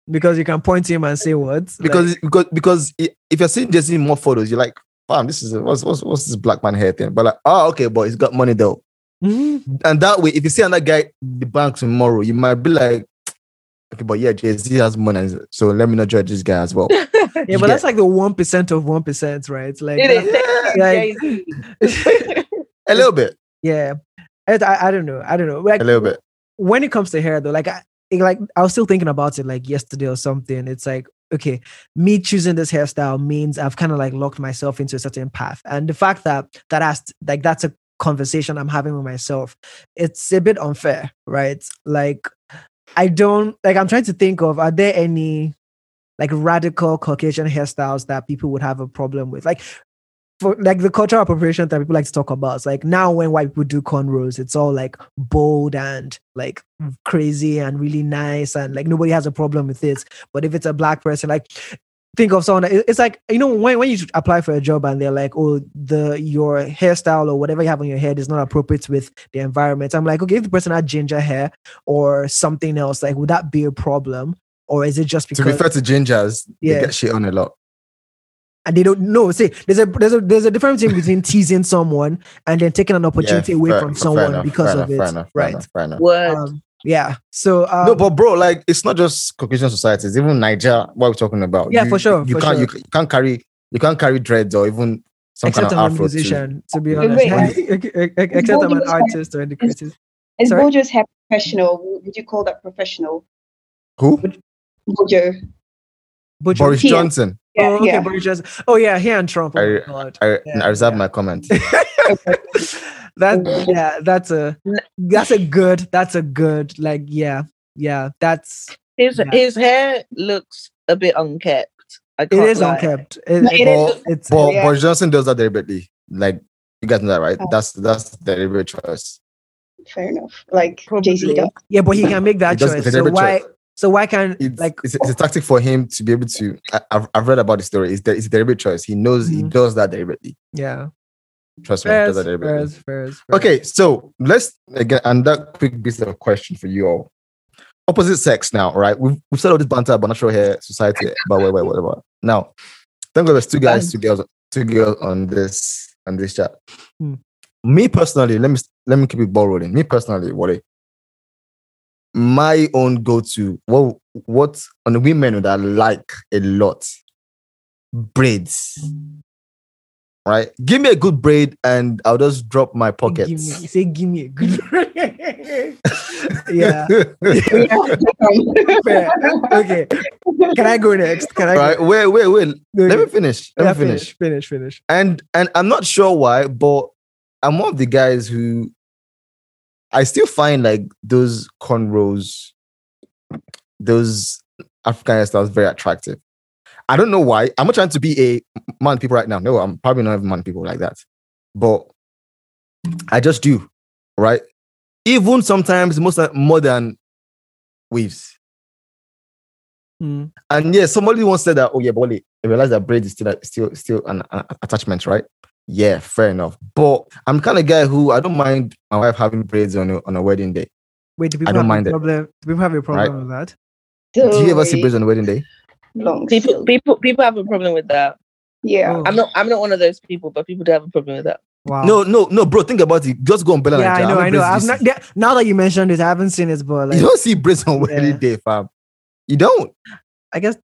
because you can point to him and say what Because because because if you're seeing just Z in more photos, you're like, fam, this is what's, what's what's this black man hair thing? But like, oh, okay, but he's got money though. Like, Mhm. And that way, if you see another guy the bank tomorrow, you might be like, okay, but yeah, Jay Z has money, so let me not judge this guy as well. yeah, You but get- that's like the one percent of one percent, right? Like It is that's- like- Jay-Z. a little bit, yeah. I, I, I don't know. I don't know. Like a little bit. when it comes to hair though, like I like I was still thinking about it like yesterday or something. It's like, okay, me choosing this hairstyle means I've kind of like locked myself into a certain path. And the fact that that has like that's a conversation I'm having with myself, it's a bit unfair, right? Like I don't like I'm trying to think of are there any like radical Caucasian hairstyles that people would have a problem with? Like for like the cultural appropriation that people like to talk about. It's like now when white people do cornrows, it's all like bold and like crazy and really nice and like nobody has a problem with this. But if it's a black person, like think of someone it's like you know when, when you apply for a job and they're like oh the your hairstyle or whatever you have on your head is not appropriate with the environment i'm like okay if the person had ginger hair or something else like would that be a problem or is it just because To refer to gingers, Yeah. they get shit on a lot. and they don't know. See, there's a there's a there's a difference between teasing someone and then taking an opportunity Yeah, away fair- from someone enough, because of enough, it. fair enough, fair right. enough, fair enough. Word. Um, yeah. So um, no, but bro, like it's not just Caucasian societies. Even Niger, what we're talking about. Yeah, You- for sure, You for can't sure. You, you can't carry you can't carry dreads or even some except kind I'm of a afro too. musician, to be honest. wait. except I'm an artist or the creative. Is Sorry? Bojo's hair professional? Would you call that professional? Who? Bojo. Butcher. Boris Here. Johnson. Yeah, oh, okay, yeah. Boris Johnson. Oh yeah, he and Trump. Oh, I- my I, Yeah, I reserve yeah. my comment. that yeah, that's a that's a good that's a good like yeah yeah that's His Yeah. his hair looks a bit unkept. I it can't lie. unkept. It, No, it- it is- it's But Yeah. Boris Johnson does that deliberately. Like you guys know that, right? Oh. That's that's the deliberate choice. Fair enough. Like Jay Z does. yeah, but he can make that choice. So why choice. So why can't It's, like it's, it's a tactic for him to be able to. I, I've, I've read about the story. It's, it's a deliberate choice. He knows he Mhm. does that deliberately. yeah Trust me. Fairs, that's what everybody fairs, does. fairs, fairs. Okay, so let's again and that quick bit of question for you all. Opposite sex now, right? We've we've said all this banter about natural hair society, but wait, wait, whatever. Now, thank God there's two guys, two girls, two girls on this on this chat. Hmm. Me personally, let me let me keep it ball rolling. Me personally, what my own go-to, what what on women that I like a lot, braids. Right? Give me a good braid and I'll just drop my Give me, pockets. say, give me a good. yeah. Okay. Can I go next? Can I? right Go? wait wait wait let me finish let Yeah, me finish Finish. Finish. and and i'm not sure why but i'm one of the guys who i still find like those cornrows those african hairstyles very attractive. I don't know why. I'm not trying to be a man people right now. No i'm probably not even man people like that. But i just do right? Even sometimes most more than waves Mm. and yeah, somebody once said that, oh yeah, but I realized that braid is still still still an, an attachment, right? Yeah, fair enough. But I'm kind of guy who I don't mind my wife having braids on a, on a wedding day. Wait, do people don't have mind a it. problem? Do people have a problem with that? Do you ever see braids on a wedding day? Long People, people, people have a problem with that. Yeah. Oh. I'm not. I'm not one of those people, but people do have a problem with that. Wow. No, no, no, bro. Think about it. Just go on Bella Yeah, I know. I know. I've not. yeah, Now that you mentioned it, I haven't seen it, but like, you don't see braids on wedding Yeah. day, fam. You don't. I guess.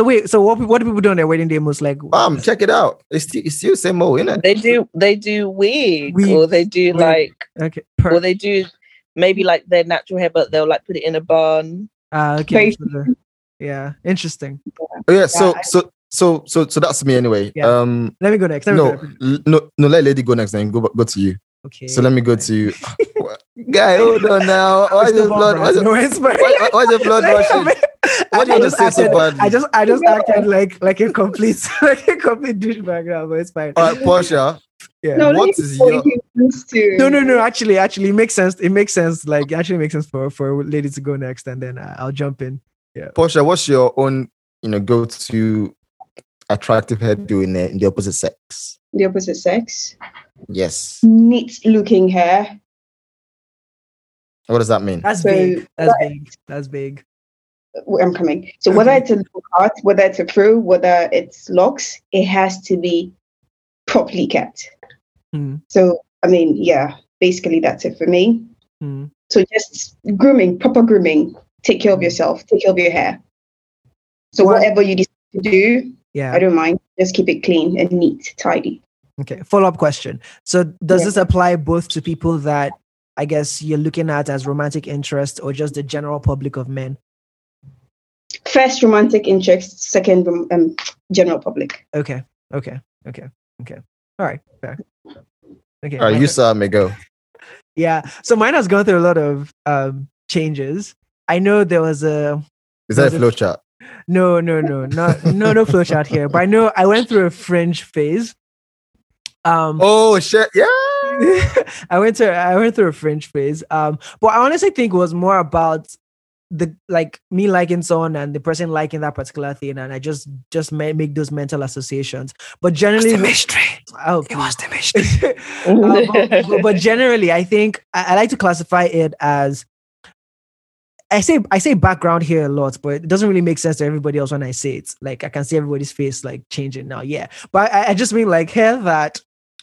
So wait. So what? What do people do on their wedding day? Most like. Fam, check it out. It's still, it's still same old, innit? They do. They do wig, Wig, or they do wig. like, Okay. or they do maybe like their natural hair, but they'll like put it in a bun. uh, okay. Very- the- yeah. Interesting. Oh, yeah. So, I- so, so, so, so that's me anyway. Yeah. Um, Let me go next. Let me no, go next. l- no, no. Let lady go next. Then go go to you. Okay. So let me go to guy. Hold on now. Why the the blood? Why the, No, it's fine. why, why the blood rushing? What do you just say so acted- badly? I just, I just acted like, like a complete, like a complete douchebag now, but it's fine. All right, Portia. yeah. No, What let me is know your- if he wants to. No, no, no. Actually, actually, it makes sense. It makes sense. Like, actually makes sense for for lady to go next, and then uh, I'll jump in. Yeah. Portia, what's your own, you know, go to attractive hairdo in the, in the opposite sex? The opposite sex. Yes. Neat looking hair. What does that mean? That's So, big. That's but- big. That's big. I'm coming. So whether it's a low cut, whether it's a fro, whether it's locks, it has to be properly kept. Hmm. So I mean, yeah, basically that's it for me. Hmm. So just grooming, proper grooming. Take care of yourself. Take care of your hair. So What- whatever you decide to do, Yeah. I don't mind. Just keep it clean and neat, tidy. Okay. Follow up question. So, does Yeah. this apply both to people that I guess you're looking at as romantic interest, or just the general public of men? First, romantic interest. Second, um, general public. Okay. Okay. Okay. Okay. All right. Fair. Okay. All right, my you saw me go. Yeah. So mine has gone through a lot of um changes. I know there was a Is that a Was it- flow chart? no, no, no, not no, no flowchart here. But I know I went through a fringe phase. Um, Oh shit! Yeah. I went to I went through a fringe phase. Um, but I honestly think it was more about the like me liking someone and the person liking that particular thing, and I just just ma- make those mental associations. But generally, mystery. oh, It was the mystery. Uh, but, but- but generally, I think I, I like to classify it as I say I say background here a lot, but it doesn't really make sense to everybody else when I say it. Like I can see everybody's face like changing now. Yeah, but I, I just mean like hair that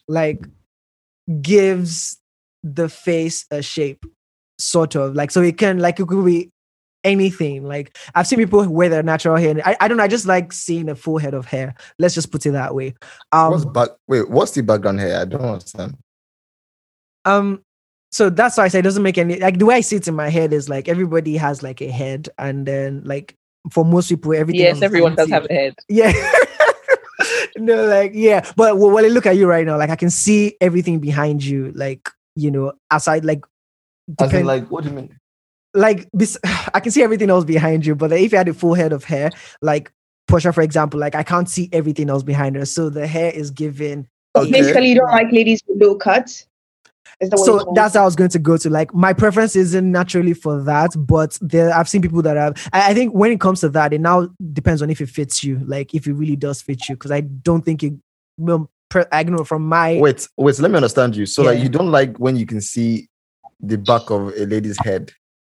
like gives the face a shape, sort of like so it can like it could be anything. Like I've seen people wear their natural hair. And I, I don't know. I just like seeing a full head of hair. Let's just put it that way. Um, what's back? Wait, what's the background here? I don't understand. Um, so that's why I say it doesn't make any like the way I see it in my head is like everybody has like a head, and then like for most people, everything. yes, everyone does have a head. Yeah. no, like yeah, but when I look at you right now, like I can see everything behind you, like you know, aside like. As in, like, what do you mean? like bes- I can see everything else behind you, but if you had a full head of hair, like Portia, for example, like I can't see everything else behind her, so the hair is given. Okay. Basically, you don't like ladies with low cuts. So saying? that's how I was going to go to. Like my preference isn't naturally for that, but there I've seen people that have. I, I think when it comes to that, it now depends on if it fits you, like if it really does fit you, because I don't think it. Well, per, I know from my Wait, wait. Let me understand you. So, like, you don't like when you can see the back of a lady's head.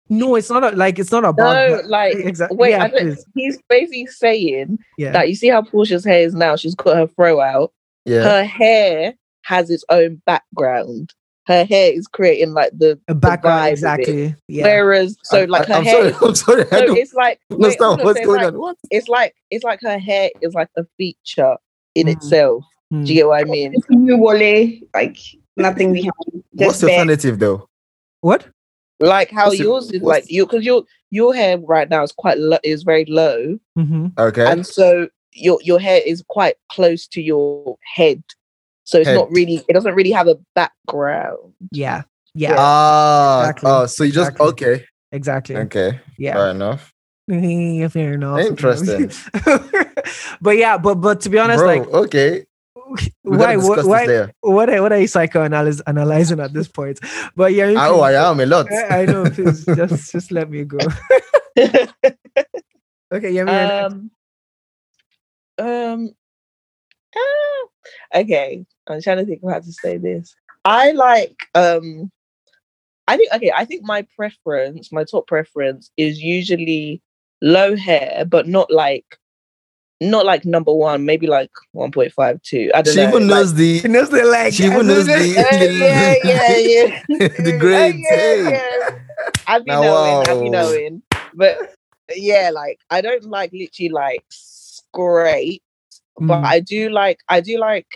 no, it's not a, like it's not about No, like exactly. wait, yeah, I don't, he's basically saying yeah. that you see how Portia's hair is now. She's got her throw out. Yeah. Her hair has its own background. Her hair is creating like the, a the background vibe exactly. Yeah. Whereas, so I- like her I, am hair. sorry. is- I'm sorry. I So it's like wait, understand hold on, what's going it's like, on. What? It's like it's like her hair is like a feature in Mm. itself. Mm. Do you get what I mean? You Wale, like nothing behind. What's the bare. alternative though? What? Like how What's the- yours is what's- like you because your your hair right now is quite low, is very low, Mm-hmm. Okay. and so your your hair is quite close to your head. So it's Head. not really. It doesn't really have a background. Yeah. Yeah. ah, Exactly. oh, so you just Exactly. okay, exactly. okay, Yeah. fair enough. Fair enough. Interesting. but yeah, but but to be honest, Bro, like okay, we why gotta what why what are, what are you psychoanalyzing analyzing at this point? But yeah, you Ah, oh, can- I am a lot. I, I know. Please just just let me go. Okay, yeah, me um, um, ah, okay. I'm trying to think of how to say this. I like um I think okay, I think my preference, my top preference is usually low hair, but not like not like number one, maybe like 1.5, 2. I don't She know. even like- knows the. He knows the like. She even knows the. Yeah, yeah, yeah, yeah. the grades. Yeah, yeah. I be Now, knowing, I be wow. knowing. But yeah, like I don't like literally like scrape, but Mm. I do like I do like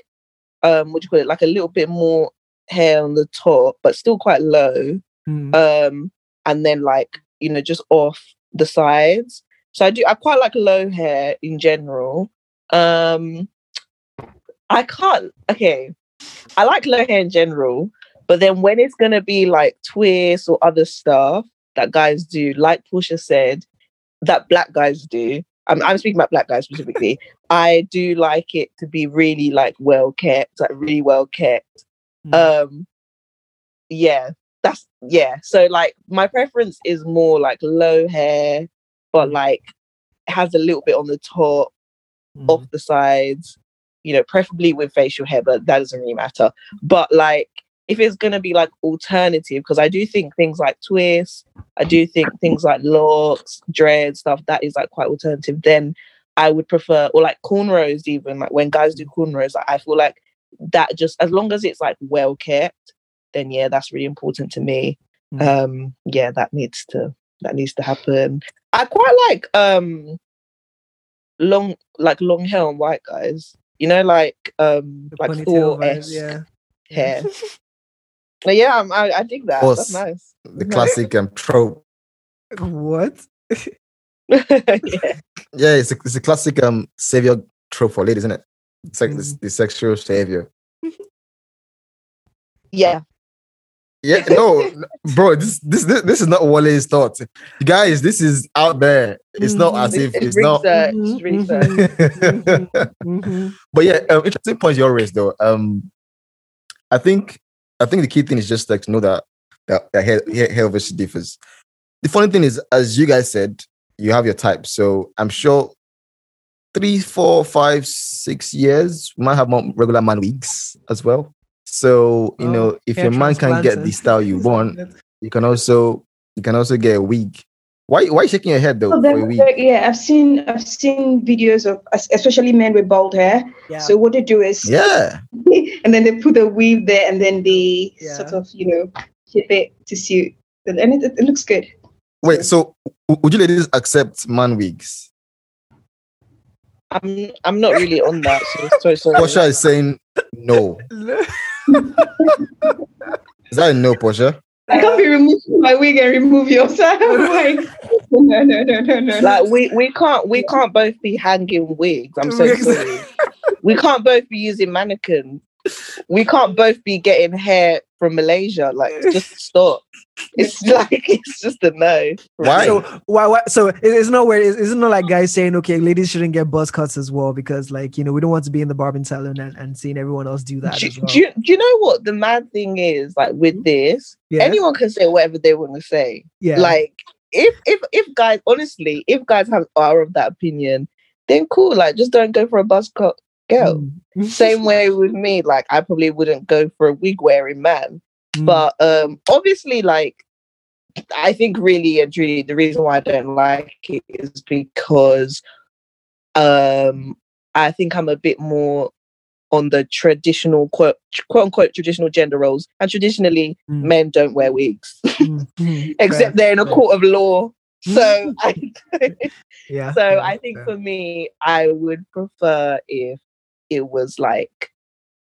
um what do you call it? Like a little bit more hair on the top, but still quite low. Mm. Um and then like, you know, just off the sides. So I do I quite like low hair in general. Um I can't okay. I like low hair in general, but then when it's gonna be like twists or other stuff that guys do, like Portia said, that black guys do. I'm, I'm speaking about black guys specifically. I do like it to be really like well kept, like really well kept. Mm. Um, yeah, that's yeah. So like my preference is more like low hair, but like has a little bit on the top, Mm. off the sides, you know, preferably with facial hair, but that doesn't really matter. But like, if it's gonna be like alternative, because I do think things like twists, I do think things like locks, dread stuff that is like quite alternative. Then I would prefer, or like cornrows, even like when guys do cornrows, like, I feel like that just as long as it's like well kept, then yeah, that's really important to me. Mm. Um, yeah, that needs to that needs to happen. I quite like um long like long hair on white guys. You know, like um The like Thor vibes, yeah. hair. But yeah, I'm, I I think that. Course. That's nice. The classic um, trope. What? yeah. Yeah, it's a, it's a classic um savior trope for ladies, isn't it? It's like Mm. the, the sexual savior. yeah. Yeah, no, bro, this this this, this is not Wale's thought. Guys, this is out there. It's not as if It's, it's not. research. Mhm, It's research. Mhm. but yeah, um, interesting point you raised though. Um, I think I think the key thing is just like to know that that, that hair, hair, hair obviously differs. The funny thing is, as you guys said, you have your type. So I'm sure three, four, five, six years we might have more regular man wigs as well. So you Oh, know, if your man can't get the style you want, you can also you can also get a wig. Why why you shaking your head though Oh, for a they're- wig? they're- yeah, I've seen I've seen videos of especially men with bald hair. Yeah. So what they do is Yeah. and then they put a weave there and then they Yeah. sort of you know shape it to suit and and it, it looks good. Wait, so would you ladies accept man wigs? I'm I'm not really on that. So, so sorry. Portia is saying no. Is that a no, Portia? I can't be removing my wig and remove yours. I'm like, no, no, no, no, no. like we we can't we can't both be hanging wigs. I'm so sorry. we can't both be using mannequins. We can't both be getting hair from Malaysia. Like just stop. It's like it's just a no. Why? So why, why so it- it's not where it's, it's not like guys saying okay ladies shouldn't get buzz cuts as well because like you know we don't want to be in the barbing salon and, and seeing everyone else do that do, as well. do, you, do you know what the mad thing is? Like with mm-hmm. this, yeah, anyone can say whatever they want to say. yeah. Like if if if guys honestly, if guys have are of that opinion, then cool. Like just don't go for a buzz cut. Girl. Mm. Same way with me, like I probably wouldn't go for a wig wearing man. Mm. But um obviously like I think really and truly the reason why I don't like it is because um I think I'm a bit more on the traditional quote quote unquote traditional gender roles. And traditionally Mm. men don't wear wigs. Mm, mm, Except they're in a court of law. So I yeah. so yeah, I think fair. for me, I would prefer if it was like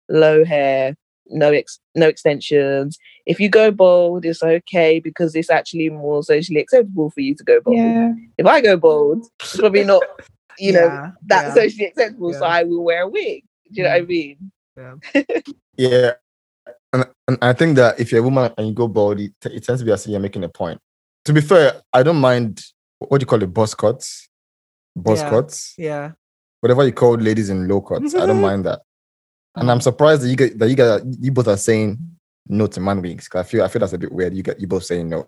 low hair, no ex- no extensions. If you go bald, it's okay because it's actually more socially acceptable for you to go bald. Yeah. If I go bald, it's probably not, you know, Yeah, that yeah. socially acceptable. So I will wear a wig. Do you know what I mean? Yeah. And, and I think that if you're a woman and you go bald, it, it tends to be as if you're making a point. To be fair, I don't mind what do you call it, boss cuts, boss Yeah. cuts, Yeah. Whatever you call ladies in low cuts. I don't mind that. And I'm surprised that you get that you guys you both are saying no to man wigs. 'cause I feel I feel that's a bit weird. You get you both saying no.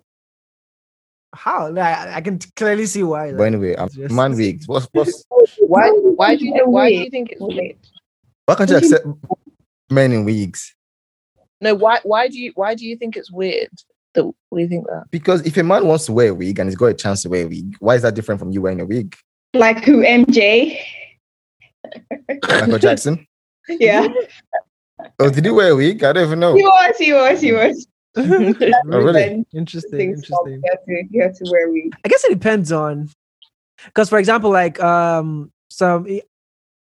How? Like, I I can t- clearly see why. But anyway, I'm just- man wigs. What's what's Why? Why do you? A Why do you think it's weird? why can't you accept men in wigs? No. Why? Why do you? Why do you think it's weird? That we think that. Because if a man wants to wear a wig and he's got a chance to wear a wig, why is that different from you wearing a wig? Like who? MJ. Michael Jackson? Yeah. Oh, did he wear a wig? I don't even know. He was. He was. He was. Oh, really? Interesting. Interesting. You have to. You have to wear wig. I guess it depends on, because for example, like um, some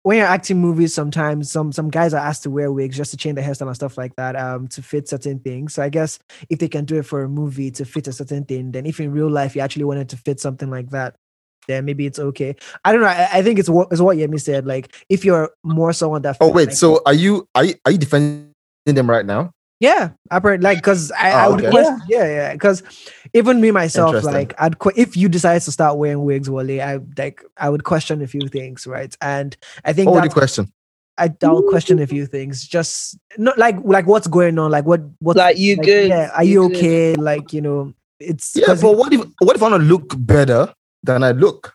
when you're acting movies, sometimes some some guys are asked to wear wigs just to change their hairstyle and stuff like that, um, to fit certain things. So I guess if they can do it for a movie to fit a certain thing, then if in real life you actually wanted to fit something like that, then maybe it's okay. I don't know. I, I think it's what is what Yemi said. Like if you're more someone that. Oh wait, like- so are you are you are you defending them right now? Yeah, I per- like because I, I Oh, would okay. question, yeah, yeah, because even me myself, like I'd que- if you decide to start wearing wigs, Wale, I like I would question a few things, right? And I think What would you question? I, I'll question a few things, just not like like what's going on, like what what Like, you good? Yeah, are You you, good? okay? Like you know, it's yeah. but what if what if I want to look better than I look?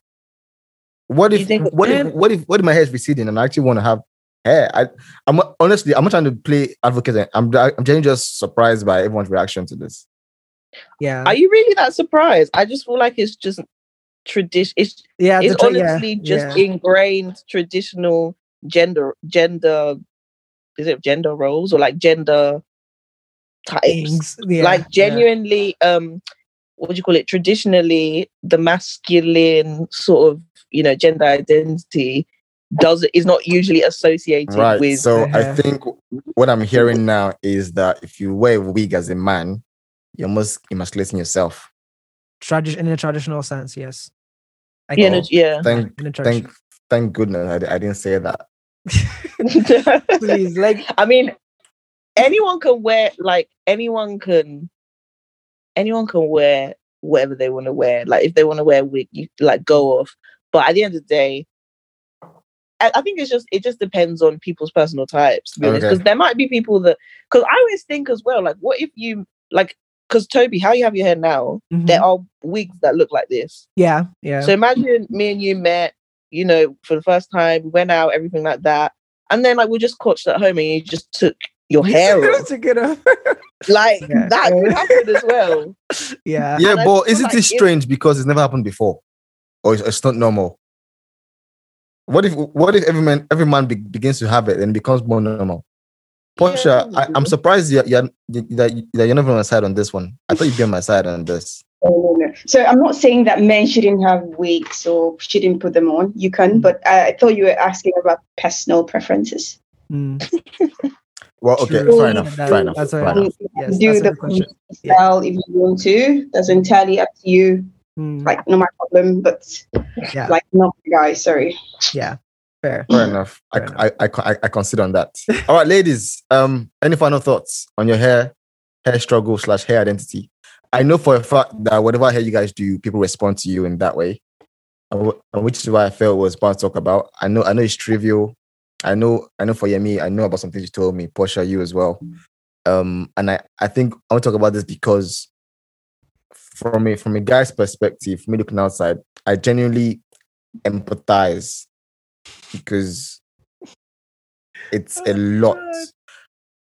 What You if what if what if what if my hair is receding and I actually want to have hair? I I'm honestly I'm not trying to play advocate. I'm I'm genuinely just surprised by everyone's reaction to this. yeah, Are you really that surprised? I just feel like it's just tradition. It's yeah, the it's tra- yeah, honestly just yeah. ingrained traditional gender gender. Is it gender roles or like gender types? yeah, like yeah. genuinely, um, what do you call it? Traditionally, the masculine sort of you know gender identity does is not usually associated Right. with so I Uh-huh. think what I'm hearing now is that if you wear a wig as a man, you're almost emasculating yourself. Tradi- in a traditional sense, yes. I you guess. yeah. Thank thank thank goodness I, I didn't say that. Please, like I mean, anyone can wear like anyone can anyone can wear whatever they want to wear. Like if they want to wear a wig, you like go off. But at the end of the day, I, I think it's just it just depends on people's personal types. To be honest, Okay. because there might be people that because I always think as well, like what if you like because Toby, how you have your hair now, mhm. there are wigs that look like this. yeah, yeah. So imagine me and you met, you know, for the first time, we went out, everything like that. And then like we just coached at home and you just took your hair off. Took it off. Like Yeah. that could happen as well. yeah. Yeah, And but isn't like it if- strange because it's never happened before, or it's, it's not normal? What if what if every man every man be, begins to have it and it becomes more normal? Portia, I, I'm surprised you're, you're, that, you- that you're not on my side on this one. I thought you'd be on my side on this. Oh, no, no. So I'm not saying that men shouldn't have wigs or shouldn't put them on. You can, but I, I thought you were asking about personal preferences. Mm, Well, okay, True. fair enough, That- fair enough. that's fair right. enough. yes, do that's a the good question. Yeah. if you want to. That's entirely up to you. Mm, Like, not my problem, but yeah, like, not my guy. Sorry. yeah. Fair. Fair enough. I, enough. I, I, I, I consider on that. All right, ladies. Um, any final thoughts on your hair, hair struggle slash hair identity? I know for a fact that whatever hair you guys do, people respond to you in that way, and wh- and which is why I felt was about to talk about. I know, I know it's trivial. I know, I know for Yemi, I know about some things you told me. Portia, you as well. Um, and I, I think I want to talk about this because from a from a guy's perspective, me looking outside, I genuinely empathize because It's a lot.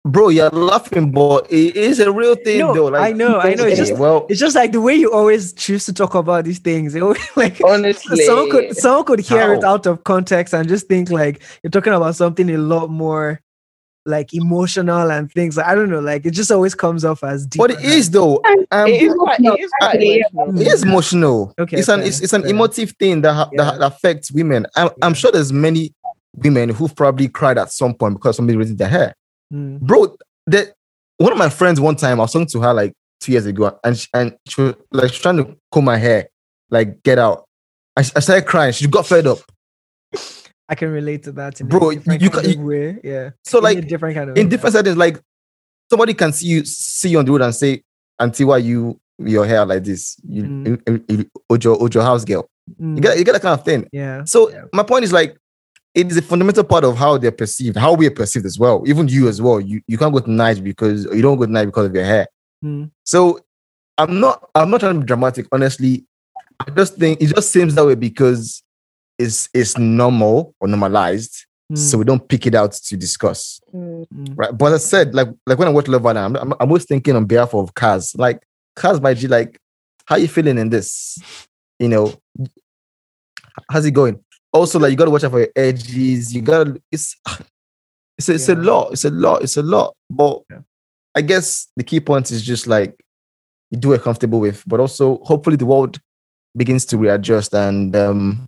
Bro, you're laughing, but it is a real thing No, though. Like I know, I know. It's just- well, It's just like the way you always choose to talk about these things. It always, like Honestly, someone could someone could hear it out of context and just think like you're talking about something a lot more like emotional and things. I don't know. Like it just always comes off as deep. but it is though. Um, it, is quite, it, is quite it is emotional. Okay, it's an it's, it's an fair. emotive thing that, ha- Yeah. that affects women. I'm, I'm sure there's many women who've probably cried at some point because somebody raised their hair. Mm. Bro, that one of my friends one time I was talking to her like two years ago, and she, and she was like she's trying to comb my hair, like get out. I, I started crying. She got fed up. I can relate to that in Bro, you kind ca- of way. Yeah. So In like different kind of in way. different settings, like somebody can see you see you on the road and say, "Auntie, why you your hair like this? You, Mm. you, you- you- Ojo Ojo house girl." Mm, You get you get that kind of thing. yeah. So Yeah. my point is like it is a fundamental part of how they're perceived, how we are perceived as well. Even you as well. You you can't go to night because you don't go to night because of your hair. Mm. So I'm not I'm not trying to be dramatic. Honestly, I just think it just seems that way because it's it's normal or normalized. Mm, So we don't pick it out to discuss. Mm. Right. But as I said, like like when I watch Love Island, I'm, I'm, I'm always thinking on behalf of Kaz. Like Kaz by G, like, how you feeling in this? You know, how's it going? Also, like you gotta watch out for your edges. You gotta it's it's a, it's a lot. It's a lot. It's a lot. But Yeah. I guess the key point is just like you do it comfortable with, but also hopefully the world begins to readjust and um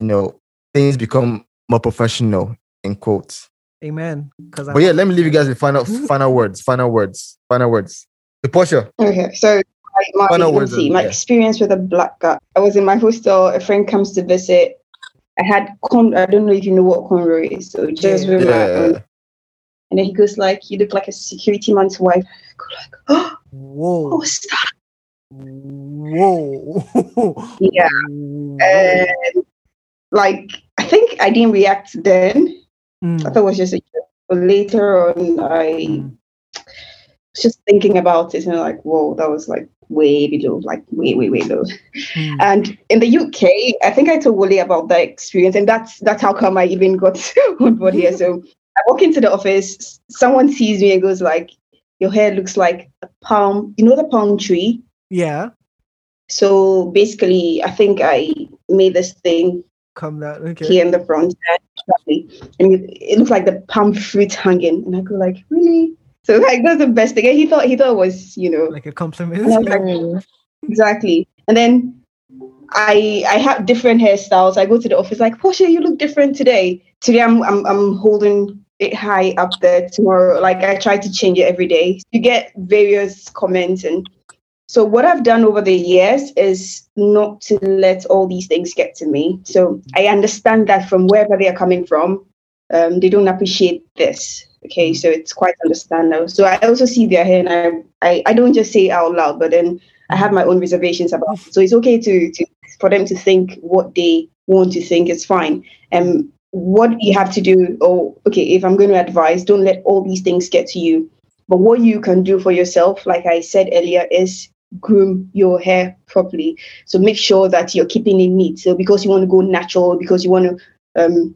you know things become more professional in quotes. Amen. Because But yeah, let me leave you guys with final final words, final words, final words. The Portia. Okay, so my, my, Final words my yeah. experience with a black guy. I was in my hostel. A friend comes to visit. I had con. I don't know if you know what cornrow is. So just Yeah. with my own. Yeah. And then he goes like, "You look like a security man's wife." I go like, "Oh, Whoa. what's that?" Whoa. Yeah. Whoa. And like, I think I didn't react then. Mm, I thought it was just a joke. But later on, I Mm. was just thinking about it and like, whoa, that was like way below, like way, way, way low. mm. And in the UK, I think I told Wale about that experience, and that's that's how come I even got on board here. So I walk into the office, someone sees me and goes like, "Your hair looks like a palm. You know the palm tree." Yeah. So basically, I think I made this thing Come that. Okay. here in the front, and it, it looks like the palm fruit hanging, and I go like, "Really?" So like that's the best thing. And he thought he thought it was you know Like a compliment. And I was like. Exactly. And then I I have different hairstyles. I go to the office like, Portia, you look different today. Today I'm I'm I'm holding it high up there. Tomorrow, like I try to change it every day. You get various comments and so what I've done over the years is not to let all these things get to me. So I understand that from wherever they are coming from, um, they don't appreciate this. Okay, so it's quite understandable. So I also see their hair and I, I, I don't just say out loud, but then I have my own reservations about it. So it's okay to, to for them to think what they want to think is fine. And what you have to do, oh, okay, if I'm going to advise, don't let all these things get to you. But what you can do for yourself, like I said earlier, is groom your hair properly. So make sure that you're keeping it neat. So because you want to go natural, because you want to um,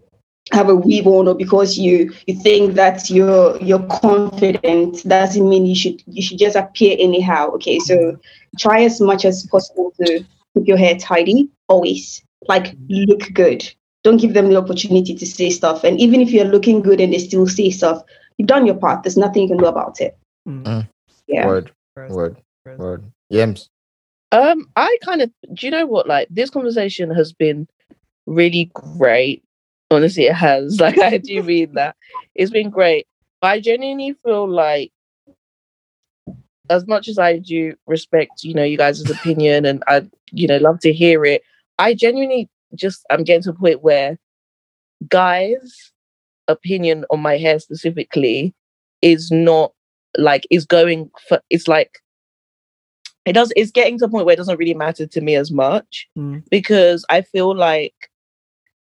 have a weave on, or because you you think that you're you're confident, doesn't mean you should you should just appear anyhow. Okay, so try as much as possible to keep your hair tidy. Always like look good. Don't give them the opportunity to say stuff. And even if you're looking good and they still say stuff, you've done your part. There's nothing you can do about it. Mm. Yeah. Word, word, word. Yams. Um, I kind of do you know what? Like this conversation has been really great. Honestly, it has. Like I do mean that. It's been great. But I genuinely feel like as much as I do respect, you know, you guys' opinion and I, you know, love to hear it, I genuinely just I'm getting to a point where guys' opinion on my hair specifically is not like is going for it's like it does it's getting to a point where it doesn't really matter to me as much Mm. because I feel like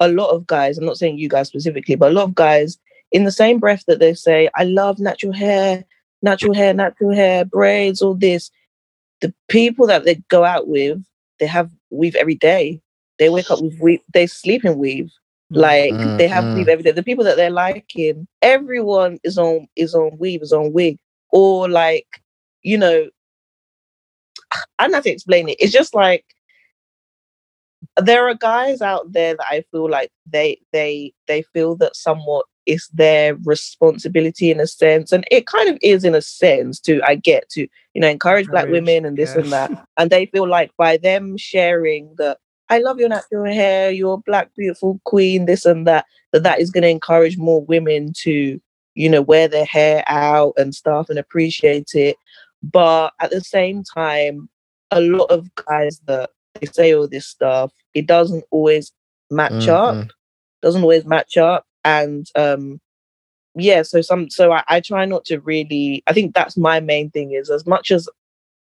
a lot of guys, I'm not saying you guys specifically, but a lot of guys in the same breath that they say, I love natural hair, natural hair, natural hair, braids, all this, the people that they go out with, they have weave every day. They wake up with weave, they sleep in weave. Like Mm, they have to leave mm. evidence. The people that they're liking, everyone is on is on weave, is on wig, or like, you know, I don't have to explain it. It's just like there are guys out there that I feel like they they they feel that somewhat it's their responsibility in a sense, and it kind of is in a sense to I get to you know encourage black women and this yeah. and that, and they feel like by them sharing that I love your natural hair, you're a black beautiful queen, this and that, that that is going to encourage more women to you know wear their hair out and stuff and appreciate it, but at the same time, a lot of guys that they say all this stuff, it doesn't always match Mm, up. mm. Doesn't always match up. And um yeah, so some so I, I try not to really I think that's my main thing is as much as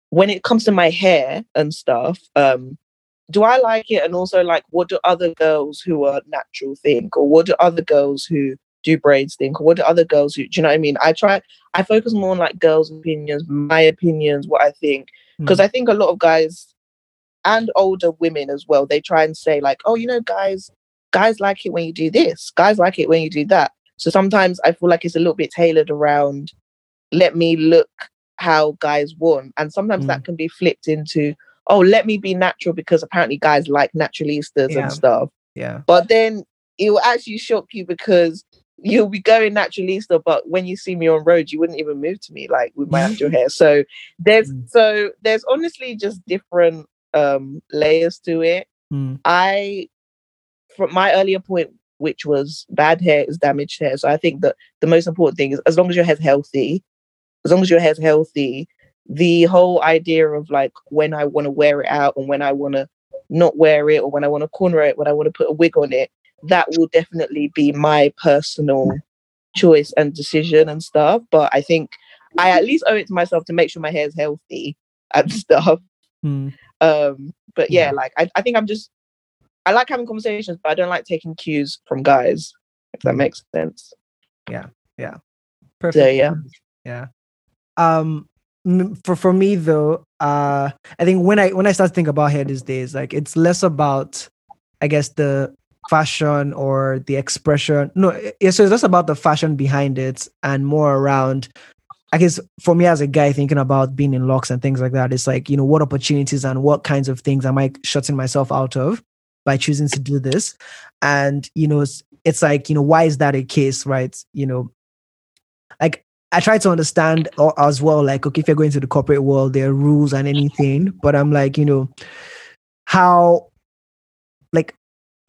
when it comes to my hair and stuff, um, do I like it? And also like what do other girls who are natural think? Or what do other girls who do braids think? Or what do other girls who do you know what I mean? I try I focus more on like girls' opinions, my opinions, what I think. Because I think a lot of guys and older women as well, they try and say, like, oh, you know, guys, guys like it when you do this, guys like it when you do that. So sometimes I feel like it's a little bit tailored around let me look how guys want. And sometimes that mm. can be flipped into, oh, let me be natural because apparently guys like naturalistas Yeah. and stuff. Yeah. But then it will actually shock you because you'll be going naturalista, but when you see me on road, you wouldn't even move to me like with my actual hair. So there's mm. so there's honestly just different um layers to it. Mm. I from my earlier point, which was bad hair is damaged hair. So I think that the most important thing is as long as your hair's healthy, as long as your hair's healthy, the whole idea of like when I want to wear it out and when I want to not wear it or when I want to corner it, when I want to put a wig on it, that will definitely be my personal choice and decision and stuff. But I think I at least owe it to myself to make sure my hair is healthy and stuff. Mm. Um, but yeah, like I, I think I'm just I like having conversations, but I don't like taking cues from guys, if that makes sense. Yeah, yeah, perfect. So yeah. yeah. Um, for for me though, uh, I think when I when I start to think about hair these days, like it's less about, I guess the fashion or the expression. No, it's so it's less about the fashion behind it and more around. I guess for me as a guy thinking about being in locks and things like that, it's like you know what opportunities and what kinds of things am I shutting myself out of by choosing to do this, and you know it's, it's like you know why is that a case, right? You know, like I try to understand as well, like, okay, if you're going to the corporate world, there are rules and anything, but I'm like, you know, how,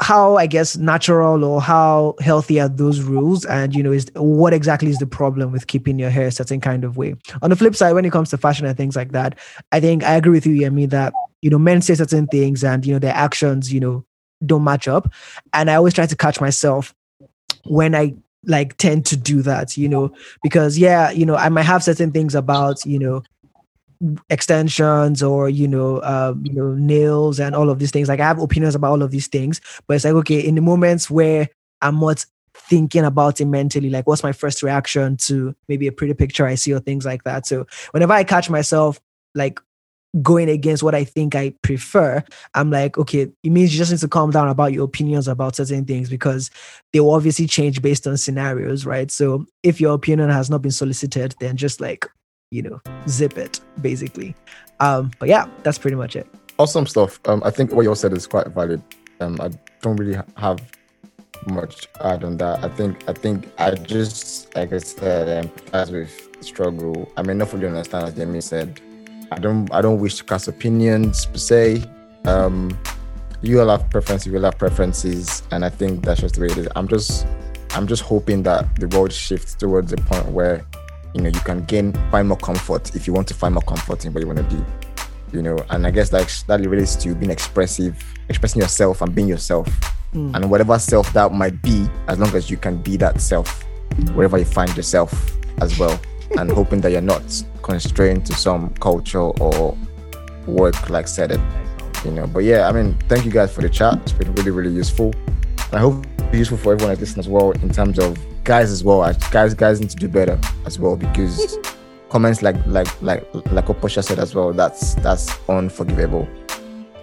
how I guess natural or how healthy are those rules, and you know, is what exactly is the problem with keeping your hair a certain kind of way? On the flip side, when it comes to fashion and things like that, I think I agree with you, Yemi, that you know, men say certain things and you know their actions, you know, don't match up, and I always try to catch myself when I like tend to do that, you know, because yeah, you know, I might have certain things about, you know, extensions or you know um you know nails and all of these things. Like i have opinions about all of these things but it's like okay in the moments where i'm not thinking about it mentally like what's my first reaction to maybe a pretty picture i see or things like that? So whenever i catch myself like going against what i think i prefer i'm like okay it means you just need to calm down about your opinions about certain things because they will obviously change based on scenarios right? So if your opinion has not been solicited then just like you know zip it basically um but yeah that's pretty much it awesome stuff. Um, I think what you all said is quite valid. Um, I don't really have much to add on that. I think I think I just like I said, empathize with the struggle. I mean, not fully understand as Yemi said. I don't I don't wish to cast opinions per se. Um, you all have preferences, we all have preferences, and I think that's just the way it is. I'm just I'm just hoping that the world shifts towards a point where you know you can gain find more comfort if you want to find more comfort in what you want to do you know? And i guess like that relates to being expressive expressing yourself and being yourself. Mm. and whatever self that might be as long as you can be that self wherever you find yourself as well. And hoping that you're not constrained to some culture or work like said it you know? But yeah i mean thank you guys for the chat. It's been really really useful. I hope useful for everyone that listens as well in terms of guys as well guys guys need to do better as well because comments like like like like what Portia said as well that's that's unforgivable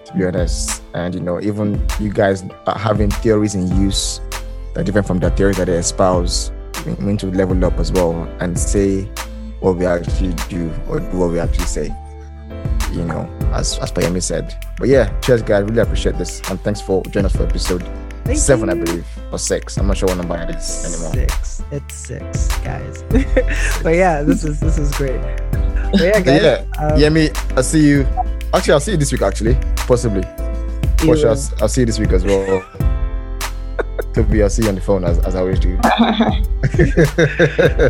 to be honest and you know, even you guys are having theories in use that are different from the theories that they espouse. We need to level up as well and say what we actually do or do what we actually say. You know, as as Payemi said. But yeah, cheers, guys. Really appreciate this, and thanks for joining us for episode Thank seven, I believe, or six. I'm not sure what number it is anymore. Six. It's six, guys. but yeah, this is this is great. But yeah, guys. yeah, um, Yemi, I'll see you. Actually, I'll see you this week. Actually, possibly. you For sure. I'll, I'll see you this week as well. Toby, I'll see you on the phone as, as I always do.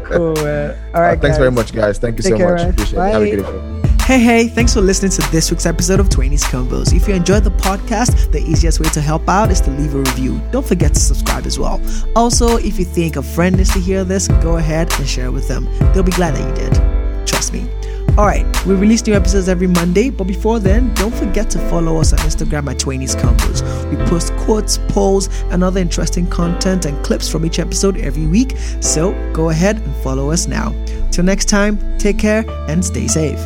Cool. uh, all right. thanks very much, guys. Thank you Take so care, much. guys. Appreciate it. Have a Bye. good evening. Hey, hey, thanks for listening to this week's episode of 20s Combos. If you enjoyed the podcast, the easiest way to help out is to leave a review. Don't forget to subscribe as well. Also, if you think a friend needs to hear this, go ahead and share it with them. They'll be glad that you did. Trust me. All right, we release new episodes every Monday, but before then, don't forget to follow us on Instagram at 20s Combos. We post quotes, polls, and other interesting content and clips from each episode every week, so go ahead and follow us now. Till next time, take care and stay safe.